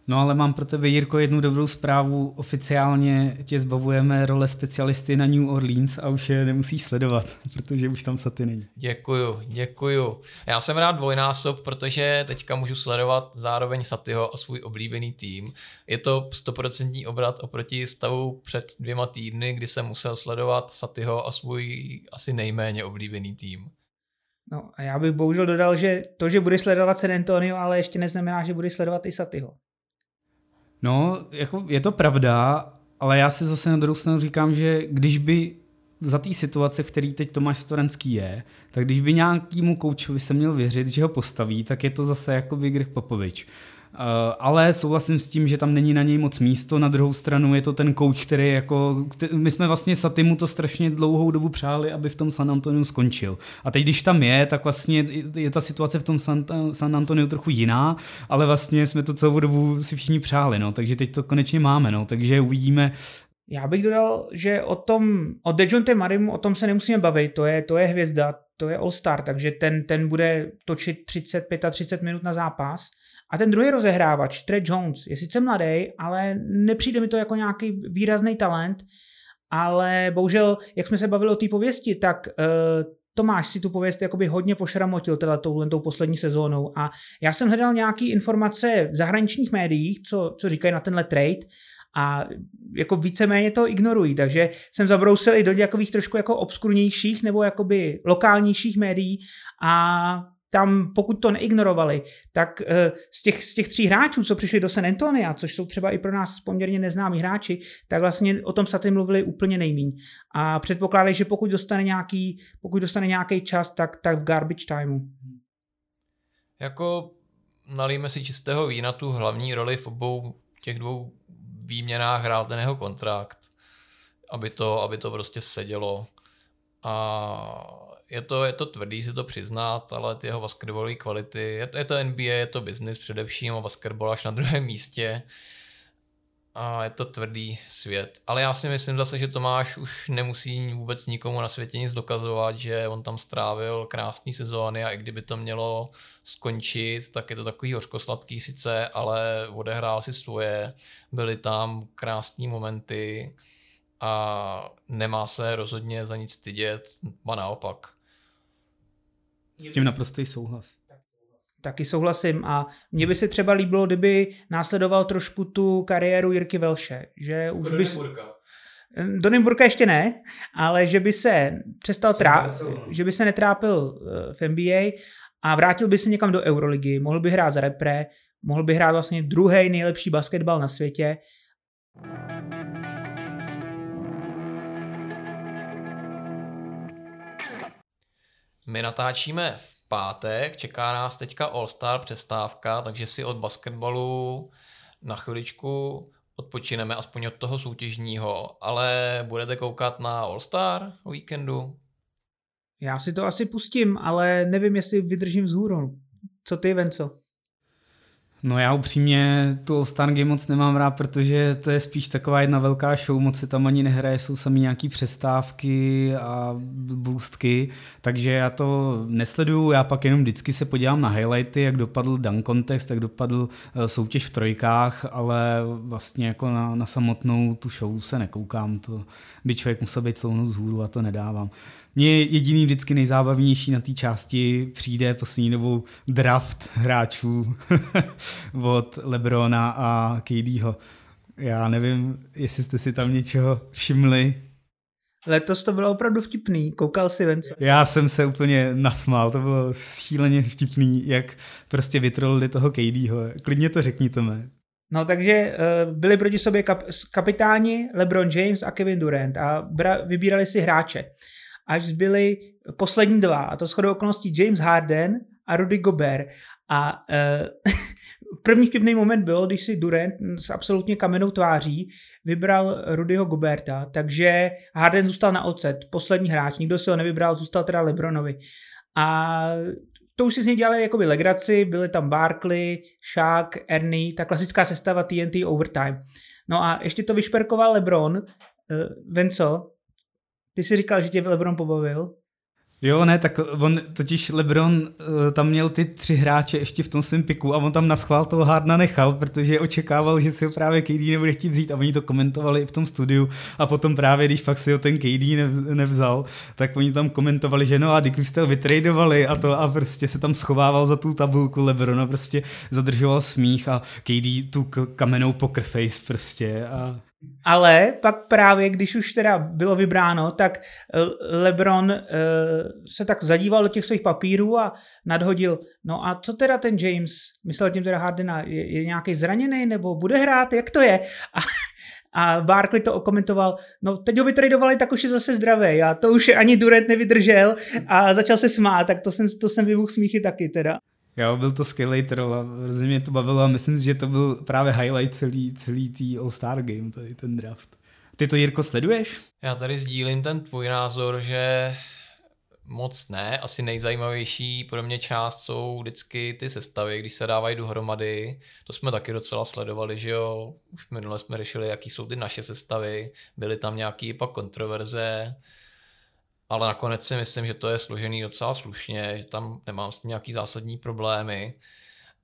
No ale mám pro tebe, Jirko, jednu dobrou zprávu. Oficiálně tě zbavujeme role specialisty na New Orleans a už je nemusíš sledovat, <laughs> protože už tam Saty není. Děkuju, děkuju. Já jsem rád dvojnásob, protože teďka můžu sledovat zároveň Satyho a svůj oblíbený tým. Je to stoprocentní obrat oproti stavu před dvěma týdny, kdy jsem musel sledovat Satyho a svůj asi nejméně oblíbený tým. No a já bych bohužel dodal, že to, že bude sledovat San Antonio, ale ještě neznamená, že bude sledovat i Satyho. No, jako je to pravda, ale já si zase na druhou stranu říkám, že když by za té situace, v který teď Tomáš Storenský je, tak když by nějakýmu koučovi se měl věřit, že ho postaví, tak je to zase jako Greg Popovič. Eh, ale souhlasím s tím, že tam není na něj moc místo. Na druhou stranu je to ten coach, který jako, my jsme vlastně Satimu to strašně dlouhou dobu přáli, aby v tom San Antoniu skončil. A teď, když tam je, tak vlastně je ta situace v tom San, San Antoniu trochu jiná, ale vlastně jsme to celou dobu si všichni přáli, no, takže teď to konečně máme, no, takže uvidíme, já bych dodal, že o tom, o Dejonte Marimu, o tom se nemusíme bavit, to je, to je hvězda, to je All-Star, takže ten, ten bude točit 35 a 30 minut na zápas a ten druhý rozehrávač, Trey Jones, je sice mladý, ale nepřijde mi to jako nějaký výrazný talent, ale bohužel, jak jsme se bavili o té pověsti, tak uh, Tomáš si tu pověst jakoby hodně pošramotil teda touhle tou poslední sezónou a já jsem hledal nějaké informace v zahraničních médiích, co, co říkají na tenhle trade a jako víceméně to ignorují, takže jsem zabrousil i do nějakých trošku jako obskurnějších nebo jakoby lokálnějších médií a tam, pokud to neignorovali, tak eh, z těch, z těch tří hráčů, co přišli do San Antonia, což jsou třeba i pro nás poměrně neznámí hráči, tak vlastně o tom Saty mluvili úplně nejmíň. A předpokládají, že pokud dostane nějaký, pokud dostane nějaký čas, tak, tak v garbage timeu. Jako nalijeme si čistého vína tu hlavní roli v obou těch dvou výměnách hrál ten jeho kontrakt, aby to, aby to prostě sedělo. A je to, je to tvrdý si to přiznat, ale ty jeho basketbalové kvality, je to, je to NBA, je to business především a basketbal až na druhém <laughs> místě a je to tvrdý svět. Ale já si myslím zase, že Tomáš už nemusí vůbec nikomu na světě nic dokazovat, že on tam strávil krásný sezóny a i kdyby to mělo skončit, tak je to takový hořkosladký sice, ale odehrál si svoje, byly tam krásní momenty a nemá se rozhodně za nic stydět, a naopak. S tím naprostý souhlas. Taky souhlasím a mně by se třeba líbilo, kdyby následoval trošku tu kariéru Jirky Velše, že už by... Do Nymburka ještě ne, ale že by se přestal trá... že by se netrápil eh, v NBA a vrátil by se někam do Euroligy, mohl by hrát za repre, mohl by hrát vlastně druhý nejlepší basketbal na světě. My natáčíme v pátek, čeká nás teďka All-Star přestávka, takže si od basketbalu na chviličku odpočineme aspoň od toho soutěžního, ale budete koukat na All-Star o víkendu? Já si to asi pustím, ale nevím, jestli vydržím vzhůru. Co ty, Venco? No já upřímně tu All-Star Game moc nemám rád, protože to je spíš taková jedna velká show, moc se tam ani nehraje, jsou sami nějaký přestávky a boostky, takže já to nesleduju, já pak jenom vždycky se podívám na highlighty, jak dopadl dunk contest, jak dopadl eh, soutěž v trojkách, ale vlastně jako na, na samotnou tu show se nekoukám, to by člověk musel být celou noc hůru a to nedávám. Mně jediný vždycky nejzábavnější na té části přijde poslední dobou draft hráčů <laughs> od Lebrona a KDho. Já nevím, jestli jste si tam něčeho všimli. Letos to bylo opravdu vtipný, koukal si ven. Já jsem se úplně nasmál, to bylo šíleně vtipný, jak prostě vytrolili toho KDho. Klidně to řekněte mi. No takže uh, byli proti sobě kap, kapitáni LeBron James a Kevin Durant a bra, vybírali si hráče až zbyli poslední dva, a to shodou okolností James Harden a Rudy Gobert. A uh, <laughs> první chybný moment bylo, když si Durant s absolutně kamenou tváří vybral Rudyho Goberta, takže Harden zůstal na ocet, poslední hráč, nikdo si ho nevybral, zůstal teda Lebronovi. A to už si z něj dělali jakoby legraci, byli tam Barkley, Shaq, Ernie, ta klasická sestava TNT Overtime. No a ještě to vyšperkoval LeBron, uh, Venco, ty jsi říkal, že tě LeBron pobavil? Jo, ne, tak on totiž LeBron uh, tam měl ty tři hráče ještě v tom svém piku a on tam na schvál toho Hardna nechal, protože očekával, že si ho právě KD nebude chtít vzít a oni to komentovali i v tom studiu a potom právě, když fakt si ho ten KD nevzal, tak oni tam komentovali, že no a když jste ho vytradovali a to a prostě se tam schovával za tu tabulku LeBrona, prostě zadržoval smích a KD tu kamenou poker face prostě a ale pak právě, když už teda bylo vybráno, tak eh, LeBron uh, se tak zadíval do těch svých papírů a nadhodil, no a co teda ten James, myslel tím teda Hardena, je, je nějaký zraněný nebo bude hrát, jak to je? A, a Barkley to okomentoval, no teď ho vytradovali, tak už je zase zdravý. A to už ani Durant nevydržel a začal se smát, tak to jsem, to jsem vybuch smíchy taky teda. Jo, byl to skvělý troll a hrozně mě to bavilo a myslím si, že to byl právě highlight celý, celý tý All-Star Game, tady ten draft. Ty to, Jirko, sleduješ? Já tady sdílím ten tvůj názor, že moc ne. Asi nejzajímavější pro mě část jsou vždycky ty sestavy, když se dávají dohromady. To jsme taky docela sledovali, že jo. Už minule jsme řešili, jaký jsou ty naše sestavy. Byly tam nějaký pak kontroverze ale nakonec si myslím, že to je složený docela slušně, že tam nemám s tím nějaký zásadní problémy.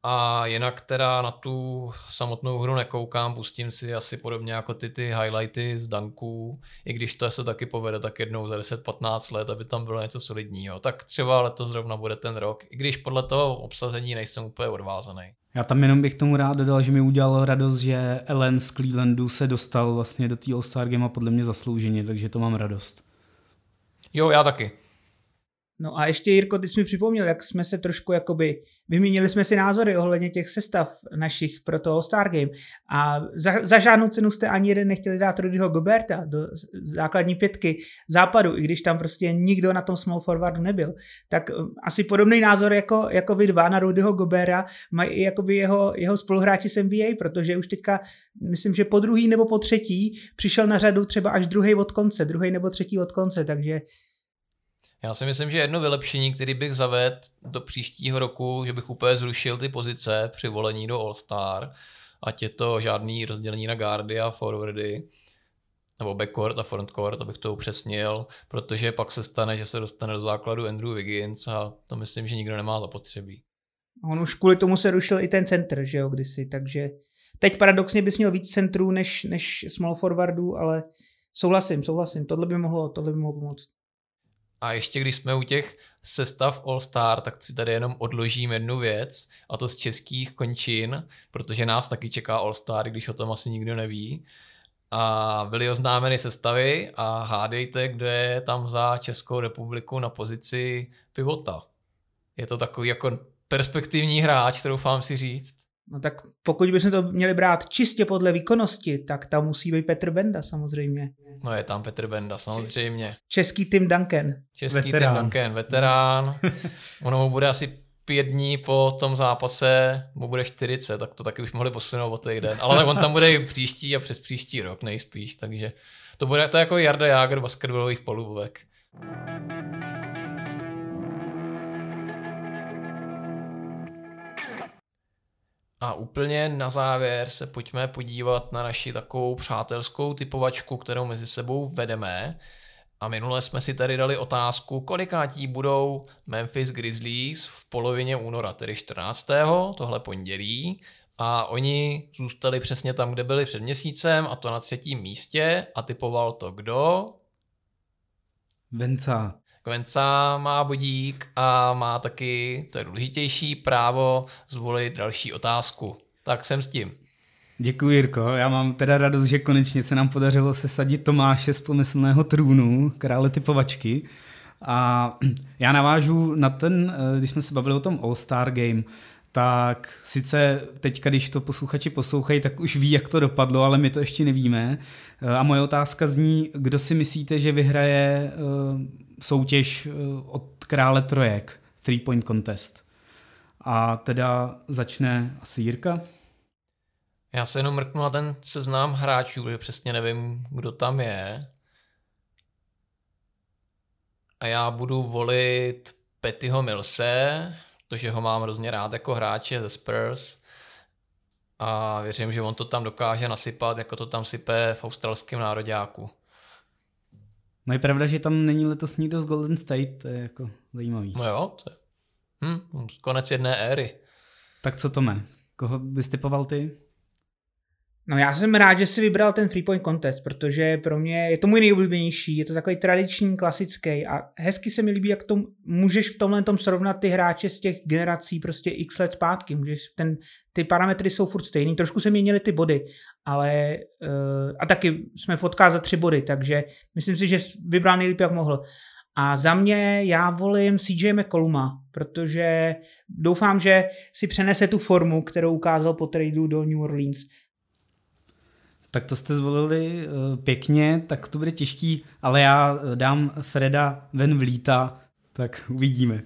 A jinak teda na tu samotnou hru nekoukám, pustím si asi podobně jako ty ty highlighty z danků, i když to se taky povede tak jednou za 10-15 let, aby tam bylo něco solidního. Tak třeba letos zrovna bude ten rok, i když podle toho obsazení nejsem úplně odvázaný. Já tam jenom bych tomu rád dodal, že mi udělal radost, že Ellen z Clevelandu se dostal vlastně do té All-Star Game a podle mě zaslouženě, takže to mám radost. Jo, já taky. No a ještě Jirko, ty jsi mi připomněl, jak jsme se trošku jakoby, vyměnili jsme si názory ohledně těch sestav našich pro to All-Star Game a za, za žádnou cenu jste ani jeden nechtěli dát Rudyho Goberta do základní pětky západu, i když tam prostě nikdo na tom small forwardu nebyl. Tak um, asi podobný názor jako, jako vy dva na Rudyho Gobera mají i jakoby jeho, jeho spoluhráči z NBA, protože už teďka, myslím, že po druhý nebo po třetí přišel na řadu třeba až druhý od konce, druhý nebo třetí od konce, takže Já si myslím, že jedno vylepšení, který bych zavedl do příštího roku, že bych úplně zrušil ty pozice při volení do All-Star, ať je to žádný rozdělení na guardy a forwardy, nebo backcourt a frontcourt, abych to upřesnil, protože pak se stane, že se dostane do základu Andrew Wiggins a to myslím, že nikdo nemá zapotřebí. On už kvůli tomu se rušil i ten center, že jo, kdysi, takže teď paradoxně bys měl víc centrů než, než small forwardů, ale souhlasím, souhlasím, tohle by mohlo, tohle by mohlo pomoct. A ještě když jsme u těch sestav All Star, tak si tady jenom odložím jednu věc, a to z českých končin, protože nás taky čeká All Star, když o tom asi nikdo neví. A byly oznámeny sestavy a hádejte, kdo je tam za Českou republiku na pozici pivota. Je to takový jako perspektivní hráč, troufám si říct. No tak pokud bychom to měli brát čistě podle výkonnosti, tak tam musí být Petr Benda samozřejmě. No je tam Petr Benda, samozřejmě. Český Tim Duncan. Český veterán. Tim Duncan, veterán. <laughs> ono mu bude asi pět dní po tom zápase, mu bude 40, tak to taky už mohli posunout o týden. Ale tak on tam bude i příští a přes příští rok nejspíš, takže to bude to jako Jarda Jágr basketbalových polubovek. A úplně na závěr se pojďme podívat na naši takovou přátelskou typovačku, kterou mezi sebou vedeme. A minule jsme si tady dali otázku, kolikátí budou Memphis Grizzlies v polovině února, tedy 14. tohle pondělí. A oni zůstali přesně tam, kde byli před měsícem, a to na třetím místě. A typoval to kdo? Venca. Kvenca má bodík a má taky, to je důležitější, právo zvolit další otázku. Tak jsem s tím. Děkuji, Jirko. Já mám teda radost, že konečně se nám podařilo sesadit Tomáše z pomyslného trůnu, krále typovačky. A já navážu na ten, eh, když jsme se bavili o tom All-Star Game, tak sice teď, když to posluchači poslouchají, tak už ví, jak to dopadlo, ale my to ještě nevíme. Eh, a moje otázka zní, kdo si myslíte, že vyhraje eh, soutěž od krále trojek, Three Point Contest. A teda začne asi Jirka? Já se jenom mrknu na ten seznám hráčů, protože přesně nevím, kdo tam je. A já budu volit Pettyho Milse, protože ho mám hrozně rád jako hráče ze Spurs. A věřím, že on to tam dokáže nasypat, jako to tam sype v australském nároďáku. No je pravda, že tam není letos nikdo z Golden State, to je jako zajímavý. No jo, to je hm, konec jedné éry. Tak co to má? Koho bys typoval ty? No já jsem rád, že si vybral ten Free Point Contest, protože pro mě je to můj nejoblíbenější, je to takový tradiční, klasický a hezky se mi líbí, jak to můžeš v tomhle tom srovnat ty hráče z těch generací prostě x let zpátky, můžeš ten, ty parametry jsou furt stejný, trošku se měnily ty body, ale uh, a taky jsme potkali za tři body, takže myslím si, že vybral nejlíp, jak mohl. A za mě já volím CJ McColluma, protože doufám, že si přenese tu formu, kterou ukázal po tradu do New Orleans tak to jste zvolili uh, pěkně, tak to bude těžký, ale já eh, dám Freda ven vlíta, tak uvidíme.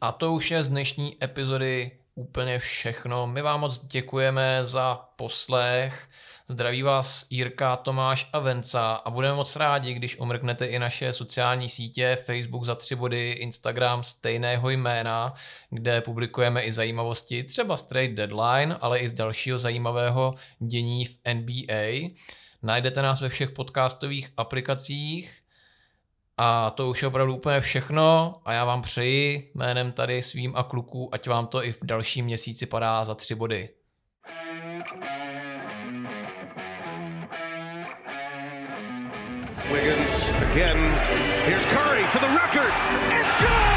A to už je z dnešní epizody úplně všechno. My vám moc děkujeme za poslech. Zdraví vás Jirka, Tomáš a Venca a budeme moc rádi, když omrknete i naše sociální sítě, Facebook za tři body, Instagram stejného jména, kde publikujeme i zajímavosti, třeba z Trade Deadline, ale i z dalšího zajímavého dění v NBA. Najdete nás ve všech podcastových aplikacích a to už je opravdu úplně všechno a já vám přeji jménem tady svým a kluků, ať vám to i v dalším měsíci padá za tři body. Wiggins again. Here's Curry for the record. It's good!